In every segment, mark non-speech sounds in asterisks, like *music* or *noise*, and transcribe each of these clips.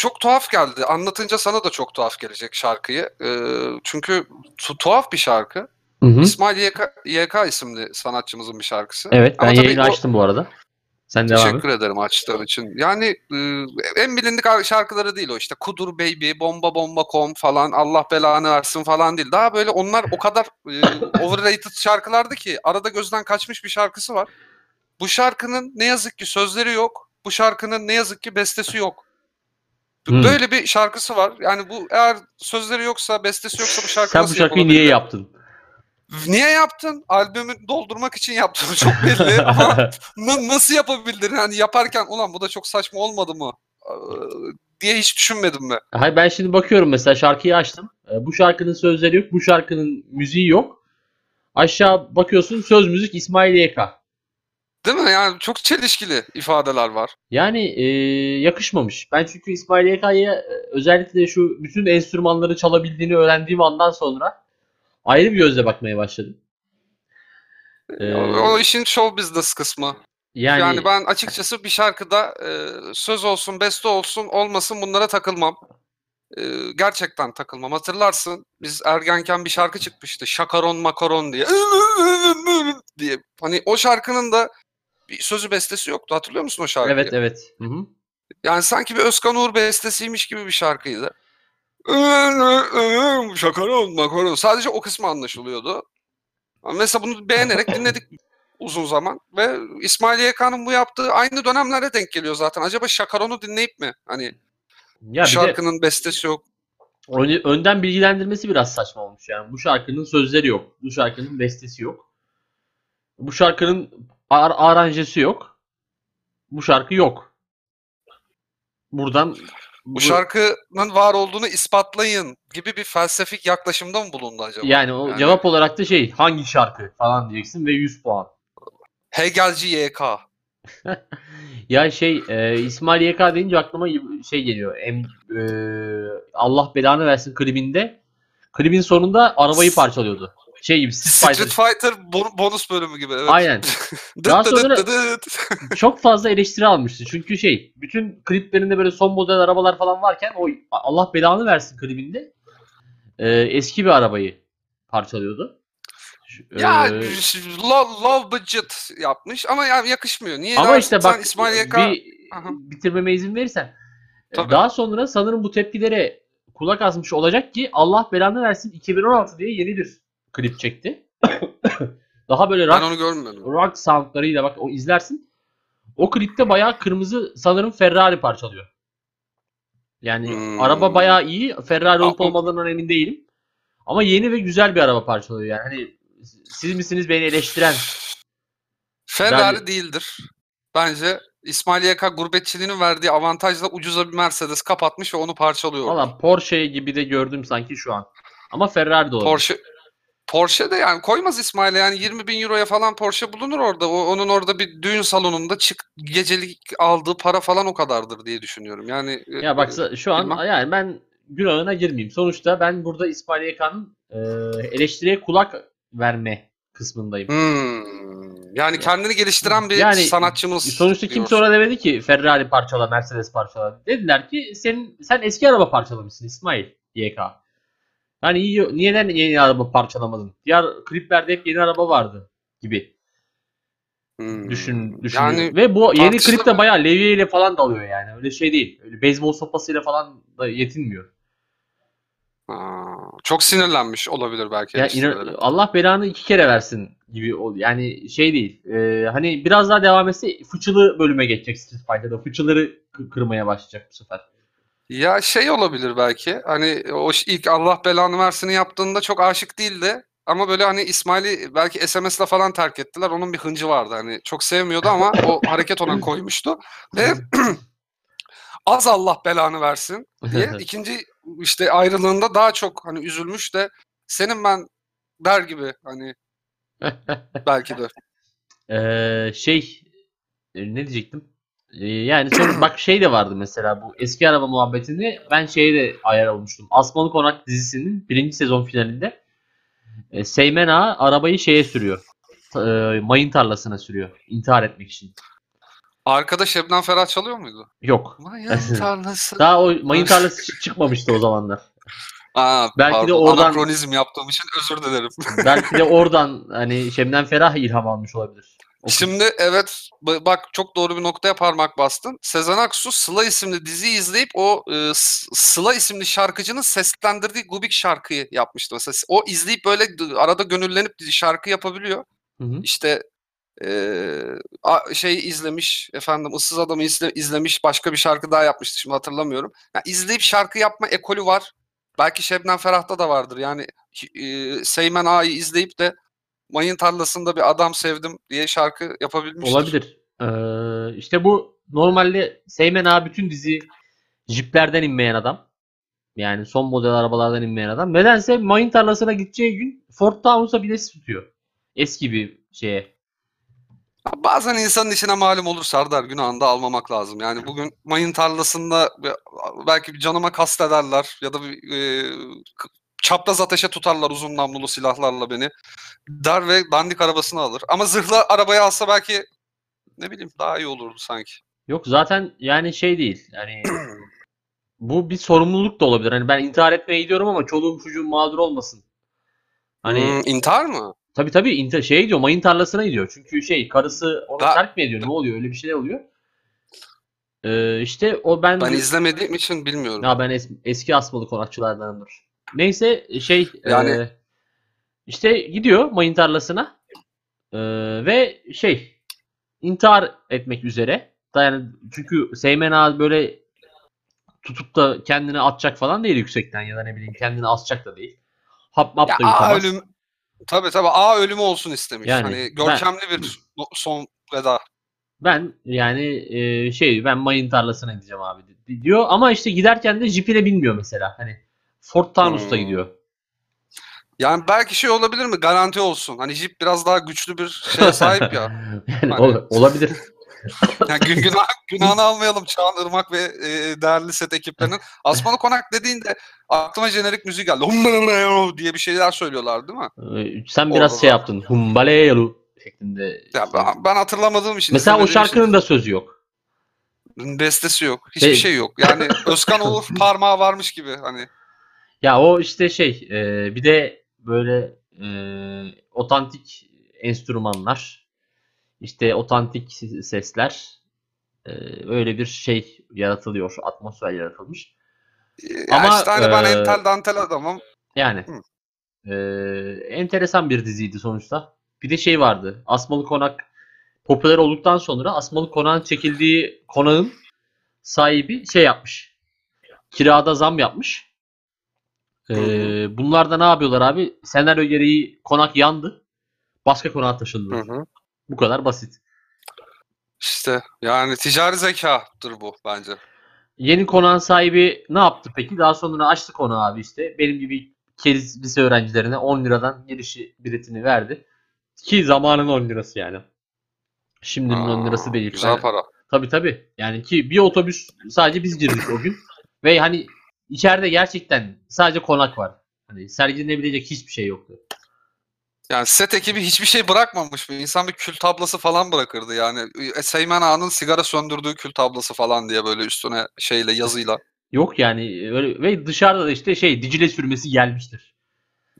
çok tuhaf geldi. Anlatınca sana da çok tuhaf gelecek şarkıyı. Ee, çünkü tu- tuhaf bir şarkı. Hı hı. İsmail YK, YK isimli sanatçımızın bir şarkısı. Evet ben Ama yayını o- açtım bu arada. Sen devam et. Teşekkür ederim açtığın için. Yani e, en bilindik şarkıları değil o işte. Kudur Baby, Bomba Bomba Kom falan, Allah belanı versin falan değil. Daha böyle onlar o kadar e, *laughs* overrated şarkılardı ki arada gözden kaçmış bir şarkısı var. Bu şarkının ne yazık ki sözleri yok. Bu şarkının ne yazık ki bestesi yok. Hmm. Böyle bir şarkısı var. Yani bu eğer sözleri yoksa, bestesi yoksa bu şarkı Sen bu nasıl şarkıyı niye yaptın? Niye yaptın? Albümü doldurmak için yaptım. *laughs* Çok belli ama *laughs* Na- nasıl yapabildin? Yani yaparken ulan bu da çok saçma olmadı mı? Ee, diye hiç düşünmedim mi? Hayır ben şimdi bakıyorum mesela şarkıyı açtım. Ee, Bu şarkının sözleri yok. Bu şarkının müziği yok. Aşağı bakıyorsun söz müzik İsmail YK. Değil mi? Yani çok çelişkili ifadeler var. Yani e, yakışmamış. Ben çünkü İsmail YK'ya e, özellikle şu bütün enstrümanları çalabildiğini öğrendiğim andan sonra ayrı bir gözle bakmaya başladım. Ee, O, o işin show business kısmı. yani, Yani, ben açıkçası bir şarkıda e, söz olsun, beste olsun, olmasın bunlara takılmam. E, gerçekten takılmam. Hatırlarsın biz ergenken bir şarkı çıkmıştı. Şakaron makaron diye. *laughs* diye. Hani o şarkının da bir sözü bestesi yoktu. Hatırlıyor musun o şarkıyı? evet evet. Hı hı. Yani sanki bir Özkan Uğur bestesiymiş gibi bir şarkıydı. Şakaron makaron. Sadece o kısmı anlaşılıyordu. Mesela bunu beğenerek *laughs* dinledik uzun zaman. Ve İsmail YK'nın bu yaptığı aynı dönemlere denk geliyor zaten. Acaba Şakaron'u dinleyip mi? Hani Ya bir de şarkının bestesi yok. ön- önden bilgilendirmesi biraz saçma olmuş yani. Bu şarkının sözleri yok. Bu şarkının bestesi yok. Bu şarkının ar- aranjesi yok. Bu şarkı yok. Buradan Bu şarkının var olduğunu ispatlayın gibi bir felsefik yaklaşımda mı bulundu acaba? yani o Yani- cevap olarak da şey hangi şarkı falan diyeceksin ve 100 puan. Hegelci YK. *laughs* Ya şey e, İsmail YK deyince aklıma şey geliyor. Em, e, Allah belanı versin klibinde. Klibin sonunda arabayı parçalıyordu. Şey gibi Street Street Fighter. Fighter bon- bonus bölümü gibi. Evet. Aynen. *laughs* Daha sonra-. Çok fazla eleştiri almıştı. Çünkü şey bütün kliplerinde böyle son model arabalar falan varken o Allah belanı versin klibinde e, eski bir arabayı parçalıyordu. Şu- Ya e, low, low budget yapmış ama ya yakışmıyor. Niye ama işte Sen bak İsmail YK bir Aha. bitirmeme izin verirsen. e, Tabii. Daha sonra sanırım bu tepkilere kulak asmış olacak ki Allah belanı versin 2016 diye yeni bir klip çekti. *coughs* Daha böyle ben rock, onu görmedim. rock soundlarıyla bak o izlersin. O klipte bayağı kırmızı sanırım Ferrari parçalıyor. Yani Hmm. araba bayağı iyi. Ferrari olup olmadığından emin değilim. Ama yeni ve güzel bir araba parçalıyor yani. Hani siz misiniz beni eleştiren? Ferrari Ben- değildir. Bence İsmail YK gurbetçiliğinin verdiği avantajla ucuza bir Mercedes kapatmış ve onu parçalıyor. Valla Porsche gibi de gördüm sanki şu an. Ama Ferrari de olabilir. Porsche Porsche de yani koymaz İsmail'e yani 20 bin euroya falan Porsche bulunur orada. O, onun orada bir düğün salonunda çık gecelik aldığı para falan o kadardır diye düşünüyorum. Yani e, Ya bak şu an bilmem. yani ben günahına girmeyeyim. Sonuçta ben burada İsmail YK'nın e, eleştiriye kulak verme kısmındayım. Hmm, yani kendini geliştiren bir Yani sanatçımız. Sonuçta kimse diyorsun. ona demedi ki Ferrari parçala, Mercedes parçala. Dediler ki sen sen eski araba parçalamışsın İsmail YK. Yani iyi, niyeden yeni araba parçalamadın? Diğer kliplerde hep yeni araba vardı gibi Hmm. düşün düşün. Yani Ve bu yeni klip de bayağı levye ile falan dalıyor yani. Öyle şey değil. Öyle beyzbol sopasıyla falan da yetinmiyor. Aa, çok sinirlenmiş olabilir belki. Ya inan- Allah belanı iki kere versin gibi ol. Yani şey değil. Ee, hani biraz daha devam etse fıçılı bölüme geçecek Street Fighter'da. Fıçıları kı- kırmaya başlayacak bu sefer. Ya şey olabilir belki. Hani o ş- ilk Allah belanı versini yaptığında çok aşık değildi. Ama böyle hani İsmail'i belki SMS'le falan terk ettiler. Onun bir hıncı vardı. Hani çok sevmiyordu ama o *laughs* hareket ona koymuştu. Ve *clears throat* az Allah belanı versin diye ikinci işte ayrılığında daha çok hani üzülmüş de senin ben der gibi hani *laughs* belki de. Ee, şey e, ne diyecektim? Ee, yani son, *coughs* bak şey de vardı mesela bu eski araba muhabbetinde ben şeye de ayar olmuştum. Asmalı Konak dizisinin birinci sezon finalinde e, Seymen Ağa arabayı şeye sürüyor. E, mayın tarlasına sürüyor. intihar etmek için. Arkada Şebnem Ferah çalıyor muydu? Yok. Mayın *laughs* tarlası. Daha o mayın tarlası çı- çıkmamıştı o zamanlar. Aa, Belki de pardon, oradan- Anakronizm yaptığım için özür dilerim. Belki de oradan hani Şebnem Ferah ilham almış olabilir. O kız- Şimdi evet bak çok doğru bir noktaya parmak bastın. Sezen Aksu Sıla isimli diziyi izleyip o e, Sıla isimli şarkıcının seslendirdiği Gubik şarkıyı yapmıştı. Mesela o izleyip böyle arada gönüllenip şarkı yapabiliyor. Hı hı. İşte e, a- şey izlemiş efendim ıssız adamı izle- izlemiş başka bir şarkı daha yapmıştı şimdi hatırlamıyorum. Yani izleyip şarkı yapma ekolü var. Belki Şebnem Ferah'ta da vardır. Yani e, Seymen Ağa'yı izleyip de Mayın tarlasında bir adam sevdim diye şarkı yapabilmiştir. Olabilir. Ee, işte bu normalde Seymen abi bütün dizi jiplerden inmeyen adam. Yani son model arabalardan inmeyen adam. Nedense mayın tarlasına gideceği gün Ford Taunus'a binesi tutuyor. Eski bir şeye. Bazen insanın içine malum olur Sardar günahını da almamak lazım. Yani bugün mayın tarlasında be- belki bir canıma kastederler ya da bir, e, çapraz ateşe tutarlar uzun namlulu silahlarla beni. Der ve dandik arabasını alır. Ama zırhlı arabayı alsa belki ne bileyim daha iyi olurdu sanki. Yok zaten yani şey değil. Yani *clears throat* bu bir sorumluluk da olabilir. Hani ben intihar etmeye gidiyorum ama çoluğum çocuğum mağdur olmasın. Hani Hmm, intihar mı? tabii tabii inti- şey gidiyor mayın tarlasına gidiyor. Çünkü şey karısı onu Ha. terk mi ediyor? Ne oluyor? Öyle bir şey oluyor. Ee, işte o ben Ben izlemediğim için bilmiyorum. Ya ben es- eski asmalı konakçılardandır. Neyse şey Yani- e, işte gidiyor mayın tarlasına e, ve şey intihar etmek üzere. Yani çünkü Seymen Ağa böyle tutup da kendini atacak falan değil yüksekten ya da ne bileyim kendini asacak da değil. Hap map Ya da A yutamaz. ölüm tabii tabii A ölümü olsun istemiş. Yani hani ben- görkemli bir no- son veda. Ben yani e, şey ben mayın tarlasına gideceğim abi di- diyor ama işte giderken de jipine binmiyor mesela. Hani Ford Taunus'ta Hmm. gidiyor. Yani belki şey olabilir mi? Garanti olsun. Hani Jeep biraz daha güçlü bir şeye sahip ya. yani *laughs* Hani- ol- olabilir. *laughs* Yani gün günah, günahını almayalım Çağan Irmak ve e, değerli set ekiplerinin. Asmalı Konak dediğinde aklıma jenerik müziği geldi. Hum diye bir şeyler söylüyorlar değil mi? Ee, Sen biraz Orada şey yaptın. Humbaleyalu şeklinde. Ya ben, ben hatırlamadığım için. Mesela o şarkının için. da sözü yok. bestesi yok. Hiçbir Şey- şey yok. Yani Özkan *laughs* Uğur parmağı varmış gibi hani. Ya o işte şey e, bir de böyle e, otantik enstrümanlar işte otantik sesler e, öyle bir şey yaratılıyor. Atmosfer yaratılmış. Ya Ama, işte hani ben e, entel dantel adamım. Yani Hı. e, enteresan bir diziydi sonuçta. Bir de şey vardı. Asmalı Konak popüler olduktan sonra Asmalı Konak'ın çekildiği konağın sahibi şey yapmış. Kirada zam yapmış. E, Hı bunlar da ne yapıyorlar abi? Senaryo gereği konak yandı. Başka konağa taşındılar. Hı hı. Bu kadar basit. İşte yani ticari zekadır bu bence. Yeni konağın sahibi ne yaptı peki? Daha sonra açtı konağı abi işte. Benim gibi keriz lise öğrencilerine 10 liradan girişi biletini verdi. Ki zamanın 10 lirası yani. Şimdinin 10 lirası Aa, değil. Güzel Ben- para. Tabii tabii. Yani ki bir otobüs sadece biz girdik o gün. Ve hani içeride gerçekten sadece konak var. Hani sergilenebilecek hiçbir şey yoktu. Yani set ekibi hiçbir şey bırakmamış mı? İnsan bir kül tablası falan bırakırdı yani. E, Seymen Ağa'nın sigara söndürdüğü kül tablası falan diye böyle üstüne şeyle yazıyla. Yok yani öyle ve dışarıda da işte şey Dicle sürmesi gelmiştir.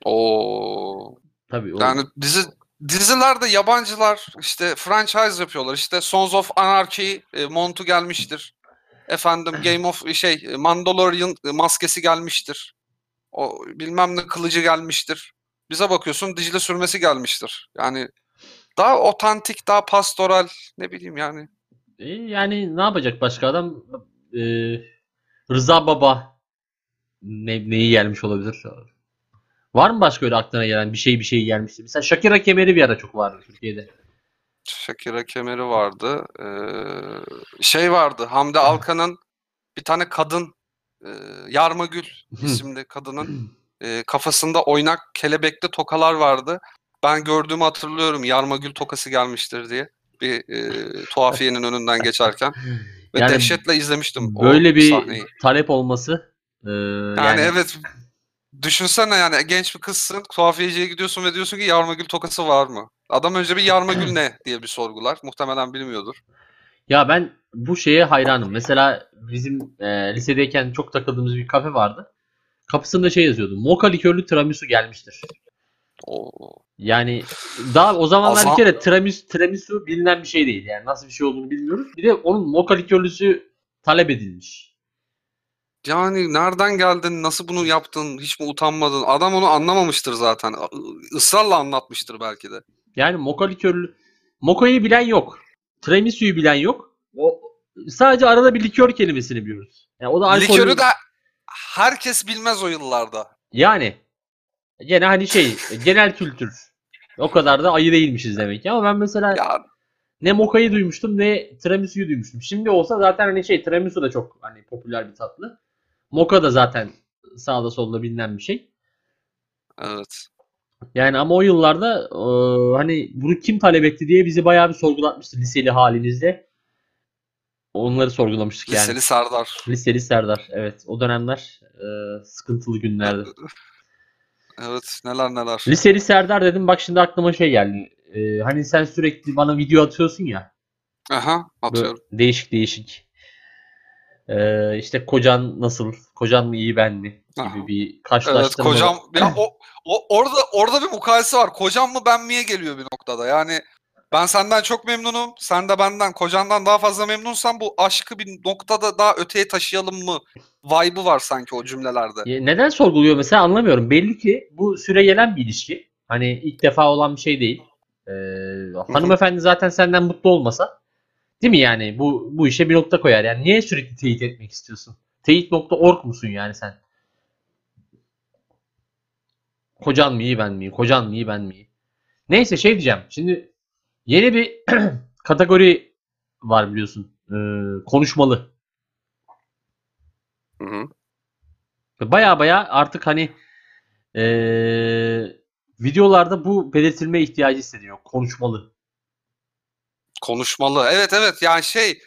Oo. Tabii o Yani dizi dizilerde yabancılar işte franchise yapıyorlar. İşte Sons of Anarchy e, montu gelmiştir. Efendim *laughs* Game of şey Mandalorian maskesi gelmiştir. O bilmem ne kılıcı gelmiştir. Bize bakıyorsun Dicle sürmesi gelmiştir. Yani daha otantik, daha pastoral ne bileyim yani. E, yani ne yapacak başka adam? E, Rıza Baba ne, neyi gelmiş olabilir? Var mı başka öyle aklına gelen bir şey bir şey gelmişti? Mesela Shakira kemeri bir ara çok vardı Türkiye'de. Shakira kemeri vardı. Ee, şey vardı. Hamdi Alkan'ın bir tane kadın e, Yarmagül isimli kadının e, kafasında oynak kelebekli tokalar vardı. Ben gördüğümü hatırlıyorum. Yarmagül tokası gelmiştir diye. Bir e, tuhafiyenin önünden geçerken. Ve Yani dehşetle izlemiştim o Böyle bir sahneyi. talep olması e, Yani, yani, evet düşünsene yani genç bir kızsın tuhafiyeciye gidiyorsun ve diyorsun ki yarmagül tokası var mı? Adam önce bir yarmagül ne diye bir sorgular. Muhtemelen bilmiyordur. Ya ben bu şeye hayranım. Mesela bizim e, lisedeyken çok takıldığımız bir kafe vardı. Kapısında şey yazıyordu. Moka likörlü tiramisu gelmiştir. Oo. Yani daha o zamanlar Azam- bir kere tiramisu, tiramisu bilinen bir şey değil. Yani nasıl bir şey olduğunu bilmiyoruz. Bir de onun moka likörlüsü talep edilmiş. Yani nereden geldin? Nasıl bunu yaptın? Hiç mi utanmadın? Adam onu anlamamıştır zaten. Israrla anlatmıştır belki de. Yani moka likörlü mokayı bilen yok. Tiramisu'yu bilen yok. O sadece arada bir likör kelimesini biliyoruz. Yani o da alkol. Likörü de herkes bilmez o yıllarda. Yani gene hani şey genel kültür. O kadar da ayı değilmişiz demek ki. Ama ben mesela Ya ne mokayı duymuştum ne tiramisu'yu duymuştum. Şimdi olsa zaten hani şey tiramisu da çok hani popüler bir tatlı. Moka da zaten sağda solda bilinen bir şey. evet. Yani ama o yıllarda e, hani bunu kim talep etti diye bizi bayağı bir sorgulatmıştı liseli halimizde. Onları sorgulamıştık yani. Liseli Serdar. Liseli Serdar. Evet. O dönemler e, sıkıntılı günlerdi. *laughs* Evet neler neler. Liseli Serdar dedim. Bak şimdi aklıma şey geldi. E, hani sen sürekli bana video atıyorsun ya. Aha Böyle atıyorum. değişik değişik. E, işte kocan nasıl? Kocan mı iyi ben mi? Gibi Aha. bir Evet karşılaştırma. kocam ya o, o orada orada bir mukayese var. Kocam mı ben miye geliyor bir noktada. Yani ben senden çok memnunum. Sen de benden kocandan daha fazla memnunsan bu aşkı bir noktada daha öteye taşıyalım mı? Vibe'ı var sanki o cümlelerde. Neden sorguluyor mesela anlamıyorum. Belli ki bu süre gelen bir ilişki. Hani ilk defa olan bir şey değil. Ee, hanımefendi zaten senden mutlu olmasa değil mi yani bu bu işe bir nokta koyar. Yani niye sürekli teyit etmek istiyorsun? Teyit.org musun yani sen? Kocan mı iyi ben mi? Kocan mı iyi ben mi? iyi? Neyse şey diyeceğim. Şimdi yeni bir *clears throat* kategori var biliyorsun. Ee, konuşmalı. Hı hı. Baya baya artık hani eee, videolarda bu belirtilme ihtiyacı hissediyor. Konuşmalı. Konuşmalı. Evet evet yani şey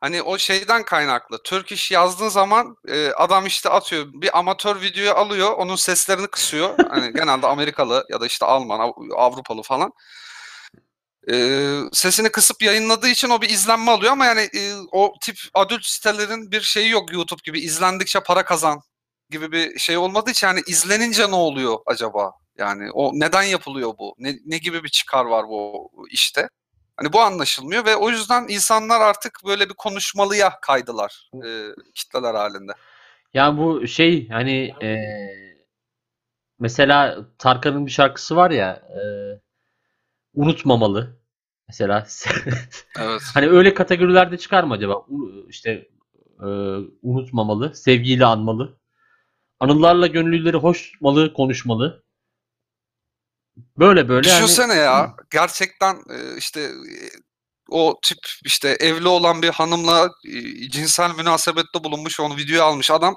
hani o şeyden kaynaklı. Türk iş yazdığın zaman e, adam işte atıyor bir amatör videoyu alıyor onun seslerini kısıyor. Hani *laughs* genelde Amerikalı ya da işte Alman, Av- Avrupalı falan. E, sesini kısıp yayınladığı için o bir izlenme alıyor ama yani e, o tip adult sitelerin bir şeyi yok YouTube gibi izlendikçe para kazan gibi bir şey olmadığı için yani izlenince ne oluyor acaba? Yani o neden yapılıyor bu? Ne, ne gibi bir çıkar var bu işte? Hani bu anlaşılmıyor ve o yüzden insanlar artık böyle bir konuşmalıya kaydılar e, kitleler halinde. Ya bu şey hani eee, mesela Tarkan'ın bir şarkısı var ya eee, unutmamalı. Mesela *laughs* Evet. hani öyle kategorilerde çıkar mı acaba? İşte eee, unutmamalı, sevgiyle anmalı. Anılarla gönüllüleri hoşmalı, konuşmalı. Böyle böyle Düşünsene ya gerçekten e, işte e, o tip işte evli olan bir hanımla e, cinsel münasebette bulunmuş onu videoya almış adam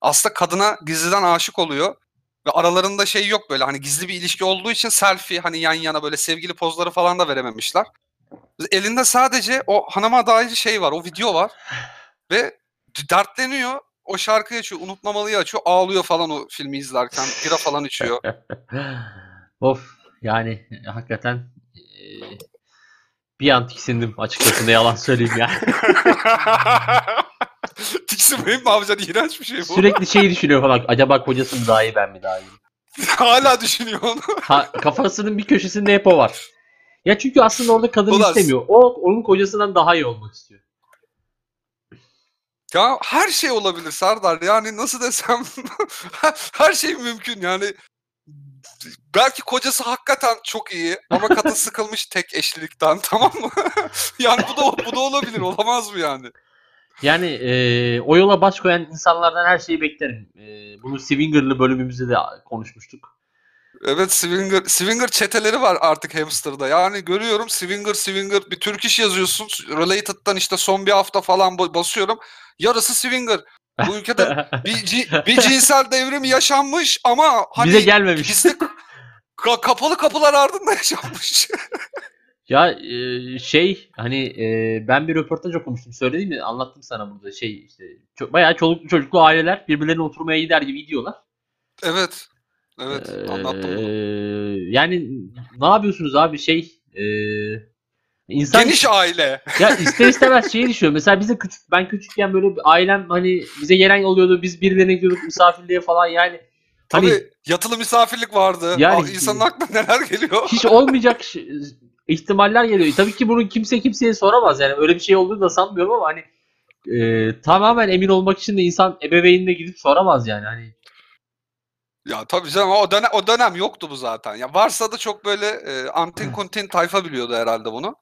aslında kadına gizliden aşık oluyor ve aralarında şey yok böyle hani gizli bir ilişki olduğu için selfie hani yan yana böyle sevgili pozları falan da verememişler. Elinde sadece o hanıma dair şey var o video var ve dertleniyor o şarkıyı açıyor unutmamalıyı açıyor ağlıyor falan o filmi izlerken bira falan içiyor. *laughs* Of yani hakikaten eee, bir an tiksindim açıkçası ne yalan söyleyeyim ya. *laughs* Tiksinmeyin mi yapacaksın? İğrenç bir şey bu. Sürekli şey düşünüyor falan. Acaba kocası mı daha iyi ben mi daha iyi? *laughs* Hala düşünüyor onu. Ha, kafasının bir köşesinde hep o var. Ya çünkü aslında orada kadın Ulan- istemiyor. O onun kocasından daha iyi olmak istiyor. Ya her şey olabilir Serdar. Yani nasıl desem *laughs* her şey mümkün yani. Belki kocası hakikaten çok iyi ama kadın *laughs* sıkılmış tek eşlilikten *laughs* tamam mı? yani bu da bu da olabilir. Olamaz mı yani? Yani eee, o yola baş koyan insanlardan her şeyi beklerim. Eee, bunu Swinger'lı bölümümüzde de konuşmuştuk. Evet swinger, swinger çeteleri var artık hamster'da. Yani görüyorum swinger swinger bir Türk iş yazıyorsun. Related'dan işte son bir hafta falan ba- basıyorum. Yarısı swinger. Bu ülkede bir, ci- bir *laughs* cinsel devrim yaşanmış ama hani Bize gelmemiş. ka- kapalı kapılar ardında yaşanmış. Ya eee, şey hani eee, ben bir röportaj okumuştum. Söyledim mi? Anlattım sana burada. Şey işte ço- bayağı çoluklu çocuklu aileler birbirlerine oturmaya gider gibi gidiyorlar. evet. Evet anlattım bunu. Yani ne yapıyorsunuz abi şey eee, İnsan Geniş aile. ya ister istemez şeyi düşünüyor. Mesela bize küçük ben küçükken böyle bir ailem hani bize gelen oluyordu. Biz birilerine gidiyorduk misafirliğe falan yani. Hani Tabii yatılı misafirlik vardı. Yani- insanın aklına neler geliyor. hiç olmayacak ihtimaller geliyor. E, Tabii ki bunu kimse kimseye soramaz yani. Öyle bir şey olduğunu da sanmıyorum ama hani e, tamamen emin olmak için de insan ebeveynine gidip soramaz yani. Hani Ya tabii canım o dönem, o dönem yoktu bu zaten. Ya varsa da çok böyle e, antin kuntin tayfa biliyordu herhalde bunu.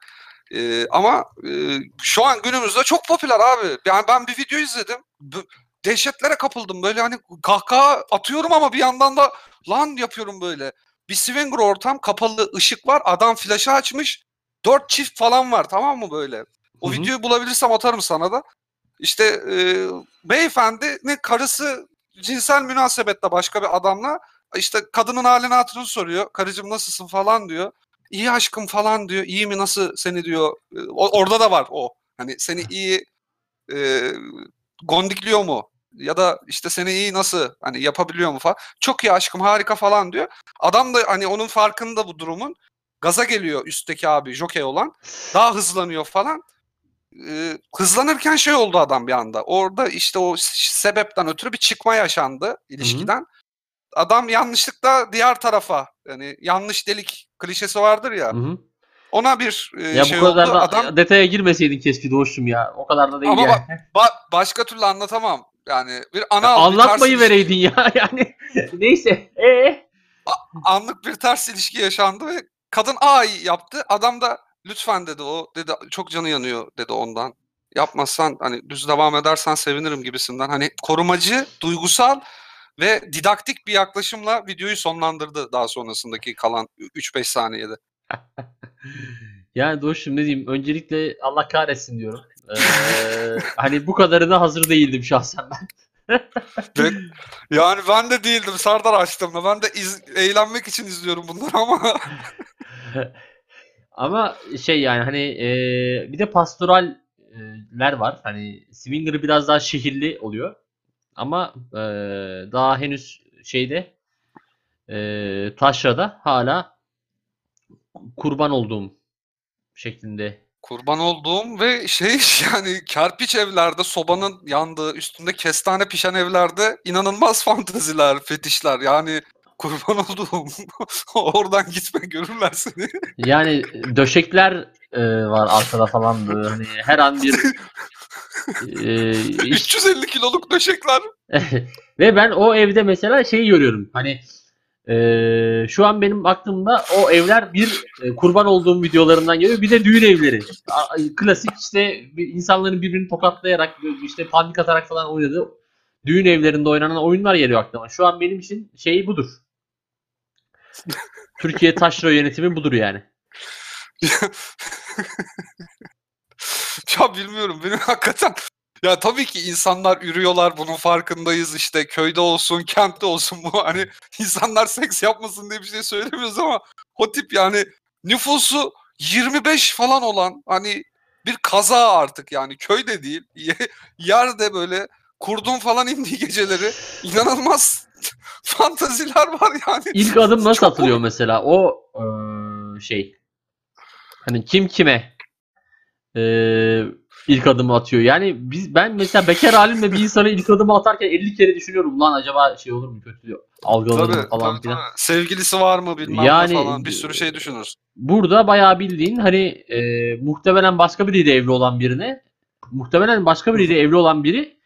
E, ama e, şu an günümüzde çok popüler abi. Yani ben bir video izledim. Dehşetlere kapıldım. Böyle hani kahkaha atıyorum ama bir yandan da lan yapıyorum böyle. Bir swinger ortam, kapalı ışık var. Adam flaşı açmış. Dört çift falan var tamam mı böyle? O Hı hı. videoyu bulabilirsem atarım sana da. İşte e, beyefendinin karısı cinsel münasebette başka bir adamla işte kadının halini hatırını soruyor. Karıcığım nasılsın falan diyor. İyi aşkım falan diyor. İyi mi nasıl seni diyor. E, o- orada da var o. Hani seni iyi e, gondikliyor mu? Ya da işte seni iyi nasıl hani yapabiliyor mu falan. Çok iyi aşkım harika falan diyor. Adam da hani onun farkında bu durumun. Gaza geliyor üstteki abi jokey olan. Daha hızlanıyor falan. Ee, hızlanırken şey oldu adam bir anda. Orada işte o sebepten ötürü bir çıkma yaşandı ilişkiden. Adam yanlışlıkla diğer tarafa yani yanlış delik klişesi vardır ya. hı hı. Ona bir e, ya şey bu kadar oldu. da Adam detaya girmeseydin keşke Doğuş'um ya. O kadar da değil Ama yani. ba- başka türlü anlatamam. Yani bir ana bir Anlatmayı ilişki- vereydin ya *laughs* yani. Neyse. Ee? anlık bir ters ilişki yaşandı ve kadın ay yaptı. Adam da lütfen dedi o dedi çok canı yanıyor dedi ondan. Yapmazsan hani düz devam edersen sevinirim gibisinden. Hani korumacı, duygusal ve didaktik bir yaklaşımla videoyu sonlandırdı daha sonrasındaki kalan 3-5 saniyede. *laughs* Yani Doğuş'um ne diyeyim. Öncelikle Allah kahretsin diyorum. Ee, hani bu kadarına hazır değildim şahsen ben. *laughs* Ve yani ben de değildim Sardar açtığımda. Ben de iz- eğlenmek için izliyorum bunları ama *laughs* Ama şey yani hani e, bir de pastoraller var. Hani Swinger'ı biraz daha şehirli oluyor. Ama e, daha henüz şeyde e, Taşra'da hala kurban olduğum şeklinde. kurban olduğum ve şey *laughs* yani kerpiç evlerde sobanın yandığı üstünde kestane pişen evlerde inanılmaz *laughs* fantaziler, fetişler yani kurban olduğum *laughs* oradan gitme görürler seni. Yani döşekler e, var arkada falan böyle hani her an bir e, iş 350 kiloluk döşekler. *laughs* Ve ben o evde mesela şeyi görüyorum. Hani eee, şu an benim aklımda o evler bir e, kurban olduğum videolarından geliyor. Bir de düğün evleri. A- Klasik işte insanların birbirini tokatlayarak işte panik atarak falan oynadığı düğün evlerinde oynanan oyunlar geliyor aklıma. Şu an benim için şey budur. *laughs* Türkiye taşra yönetimi budur yani. *laughs* *laughs* ya bilmiyorum benim *laughs* hakikaten ya tabii ki insanlar ürüyorlar bunun farkındayız işte köyde olsun kentte olsun bu *laughs* hani insanlar seks yapmasın diye bir şey söylemiyoruz ama o tip yani nüfusu 25 falan olan hani bir kaza artık yani köyde değil ye- yerde böyle kurdun falan indiği geceleri inanılmaz fantaziler var yani. İlk adım nasıl Çok atılıyor mesela? O eee, şey. Hani kim kime eee, ilk adımı atıyor. Yani biz ben mesela bekar halimle bir insana ilk adımı atarken 50 kere düşünüyorum. Lan acaba şey olur mu kötü algılanır mı falan tabii, filan. tabii. Sevgilisi var mı bilmem Yani- ne falan bir sürü şey düşünürüz. Burada bayağı bildiğin hani eee, muhtemelen başka biriyle evli olan birine muhtemelen başka biriyle evli olan biri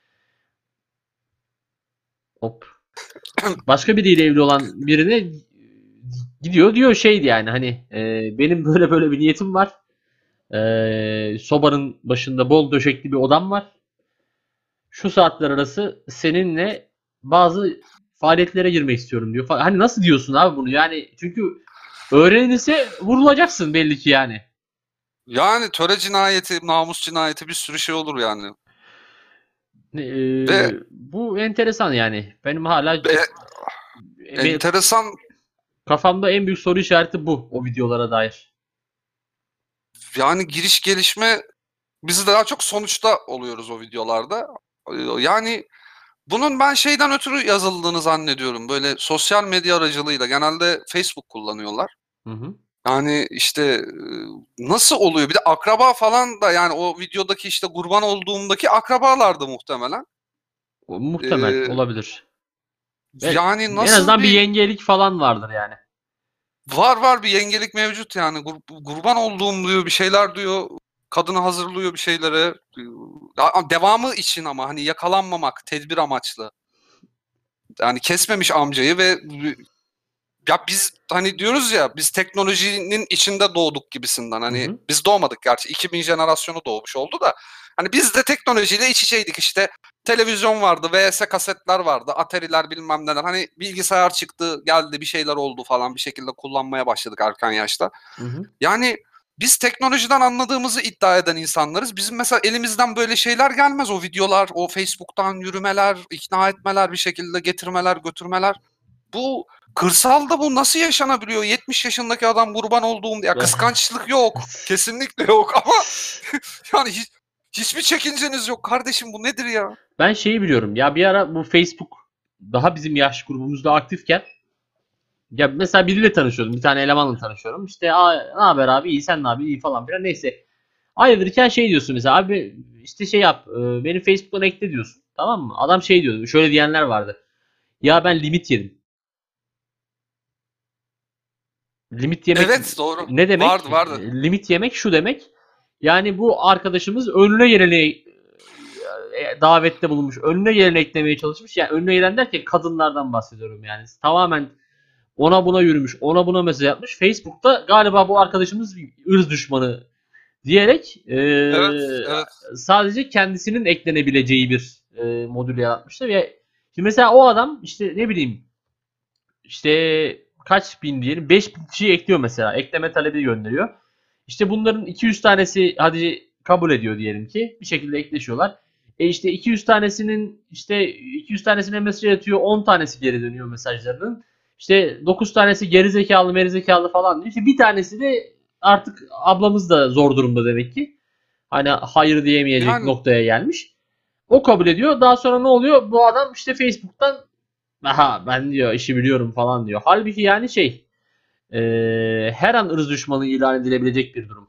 hop *coughs* başka biriyle evli olan birine gidiyor diyor şeydi yani hani eee, benim böyle böyle bir niyetim var. Eee, sobanın başında bol döşekli bir odam var. Şu saatler arası seninle bazı faaliyetlere girmek istiyorum diyor. Hani nasıl diyorsun abi bunu? Yani çünkü öğrenilse vurulacaksın belli ki yani. Yani töre cinayeti, namus cinayeti bir sürü şey olur yani. Eee, Ve- bu enteresan yani. Benim hala Benim enteresan kafamda en büyük soru işareti bu o videolara dair. Yani giriş gelişme biz daha çok sonuçta oluyoruz o videolarda. Yani bunun ben şeyden ötürü yazıldığını zannediyorum. Böyle sosyal medya aracılığıyla genelde Facebook kullanıyorlar. Hı hı. Yani işte nasıl oluyor? Bir de akraba falan da yani o videodaki işte kurban olduğumdaki akrabalardı muhtemelen. Muhtemel Ee, olabilir. Yani nasıl en azından bir bir yengelik falan vardır yani. Var var bir yengelik mevcut yani. Kur- kurban olduğum diyor bir şeyler diyor. Kadını hazırlıyor bir şeylere. Devamı için ama hani yakalanmamak, tedbir amaçlı. Yani kesmemiş amcayı ve ya biz hani diyoruz ya biz teknolojinin içinde doğduk gibisinden hani Hı hı. biz doğmadık gerçi 2000 jenerasyonu doğmuş oldu da hani biz de teknolojiyle iç içeydik işte televizyon vardı VS kasetler vardı Atari'ler bilmem neler hani bilgisayar çıktı geldi bir şeyler oldu falan bir şekilde kullanmaya başladık erken yaşta. Hı hı. Yani biz teknolojiden anladığımızı iddia eden insanlarız. Bizim mesela elimizden böyle şeyler gelmez. O videolar, o Facebook'tan yürümeler, ikna etmeler, bir şekilde getirmeler, götürmeler. Bu kırsalda bu nasıl yaşanabiliyor? 70 yaşındaki adam kurban olduğum ya kıskançlık yok. *laughs* Kesinlikle yok ama *laughs* yani hiç, hiçbir çekinceniz yok kardeşim bu nedir ya? Ben şeyi biliyorum. Ya bir ara bu Facebook daha bizim yaş grubumuzda aktifken ya mesela biriyle tanışıyordum. Bir tane elemanla tanışıyorum. İşte "Aa, ne haber abi? İyi sen ne abi? İyi falan filan. Neyse. Ayrılırken şey diyorsun mesela abi işte şey yap. e, Beni Facebook'tan ekle diyorsun. Tamam mı? Adam şey diyordu. Şöyle diyenler vardı. Ya ben limit yedim. Limit yemek Evet doğru. ne demek? Vardı vardı. Limit yemek şu demek. Yani bu arkadaşımız önüne geleni e, davette bulunmuş. Önüne geleni eklemeye çalışmış. Yani önüne gelen derken kadınlardan bahsediyorum yani. Tamamen ona buna yürümüş. Ona buna mesaj atmış. Facebook'ta galiba bu arkadaşımız ırz düşmanı diyerek e, Evet, evet. sadece kendisinin eklenebileceği bir e, modül yaratmıştı ve şimdi mesela o adam işte ne bileyim işte kaç bin diyelim 5000 kişiyi ekliyor mesela. Ekleme talebi gönderiyor. İşte bunların 200 tanesi hadi kabul ediyor diyelim ki. Bir şekilde ekleşiyorlar. E işte 200 tanesinin işte 200 tanesine mesaj atıyor. 10 tanesi geri dönüyor mesajlarının. İşte 9 tanesi geri zekalı meri zekalı falan diyor. İşte bir tanesi de artık ablamız da zor durumda demek ki. Hani hayır diyemeyecek Yani- noktaya gelmiş. O kabul ediyor. Daha sonra ne oluyor? Bu adam işte Facebook'tan aha ben diyor işi biliyorum falan diyor. Halbuki yani şey e, her an ırz düşmanı ilan edilebilecek bir durum.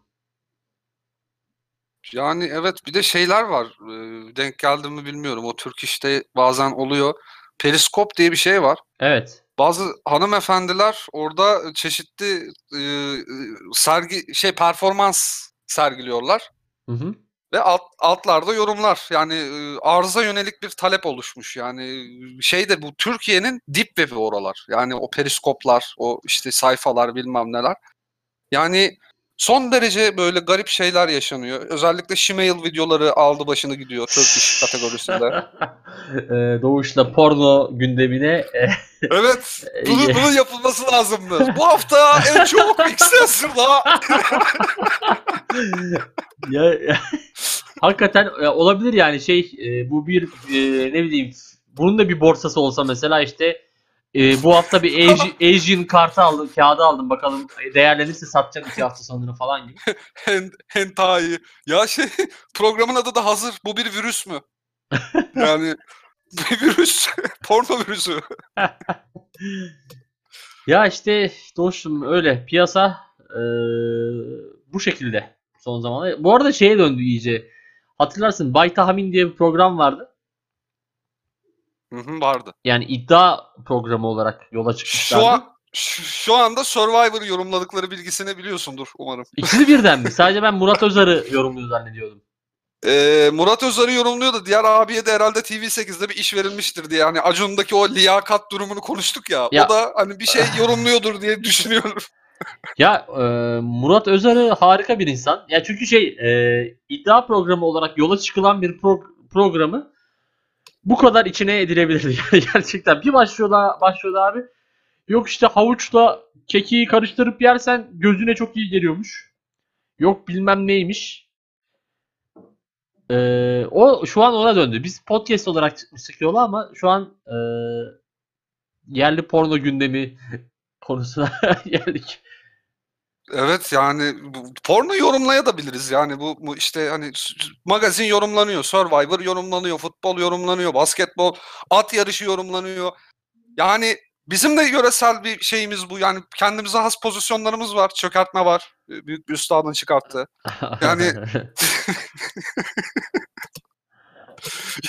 Yani evet bir de şeyler var. Ee, denk geldi mi bilmiyorum. O Türk işte bazen oluyor. Periskop diye bir şey var. Evet. Bazı hanımefendiler orada çeşitli e, e, sergi şey performans sergiliyorlar Hı hı. Ve alt, altlarda yorumlar. Yani arıza yönelik bir talep oluşmuş. Yani şey de bu Türkiye'nin dip web'i oralar. Yani o periskoplar, o işte sayfalar bilmem neler. Yani son derece böyle garip şeyler yaşanıyor. Özellikle Shemale videoları aldı başını gidiyor Turkish *laughs* kategorisinde. E, Doğuş'la porno gündemine e, Evet. *laughs* Bunun, bunun yapılması lazımdı. Bu hafta en çok *laughs* X'de ya, ya- hakikaten e, olabilir yani şey e, bu bir e, ne bileyim bunun da bir borsası olsa mesela işte e, bu hafta bir Asian, Asian kartı aldım, kağıdı aldım bakalım e, değerlenirse satacağım iki hafta sonra falan gibi. *laughs* Hen, hentai. Ya şey *laughs* programın adı da hazır. Bu bir virüs mü? *laughs* Yani bir virüs. Porno virüsü. Ya işte dostum öyle piyasa e, bu şekilde son zamanlarda. Bu arada şeye döndü iyice. Hatırlarsın Bay Tahmin diye bir program vardı. Hı hı, vardı. Yani iddia programı olarak yola çıkmışlardı. Şu an şu, şu anda Survivor yorumladıkları bilgisini biliyorsundur umarım. İkisi birden mi? Sadece ben Murat Özar'ı yorumluyor zannediyordum. *laughs* Ee, Murat Özar'ı yorumluyor da diğer abiye de herhalde TV8'de bir iş verilmiştir diye. Yani Acun'daki o liyakat durumunu konuştuk ya. Ya- O da hani bir şey yorumluyordur diye düşünüyorum. *laughs* Ya e, Murat Özarı harika bir insan. Ya çünkü şey e, iddia programı olarak yola çıkılan bir pro- programı bu kadar içine edilebilir *laughs* yani gerçekten. Bir başlıyorlar başlıyordu abi. Yok işte havuçla kekiği karıştırıp yersen gözüne çok iyi geliyormuş. Yok bilmem neymiş. E, o şu an ona döndü. Biz podcast olarak çıkmıştık yola ama şu an e, yerli porno gündemi *laughs* konusuna *laughs* geldik. Evet yani porno yorumlayabiliriz yani bu, bu işte hani magazin yorumlanıyor, Survivor yorumlanıyor, futbol yorumlanıyor, basketbol, at yarışı yorumlanıyor. Yani bizim de yöresel bir şeyimiz bu. Yani kendimize has pozisyonlarımız var. Çökertme var. Büyük bir üstadın çıkarttığı. Yani- *laughs*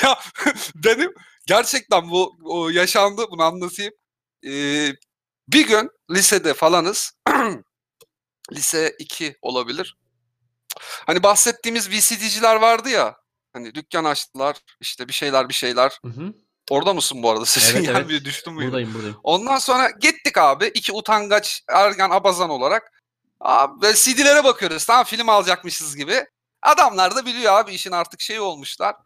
ya benim gerçekten bu o yaşandı bunu anlatayım. Ee, bir gün lisede falanız. *clears throat* Lise 2 olabilir. Hani bahsettiğimiz VCD'ciler vardı ya. Hani dükkan açtılar. işte bir şeyler bir şeyler. Hı hı. Orada mısın bu arada? Sesin Evet, *laughs* evet. Düştüm mü? buradayım buradayım. Ondan sonra gittik abi. iki utangaç ergen abazan olarak. Abi CD'lere bakıyoruz. Tamam film alacakmışız gibi. Adamlar da biliyor abi işin artık şeyi olmuşlar.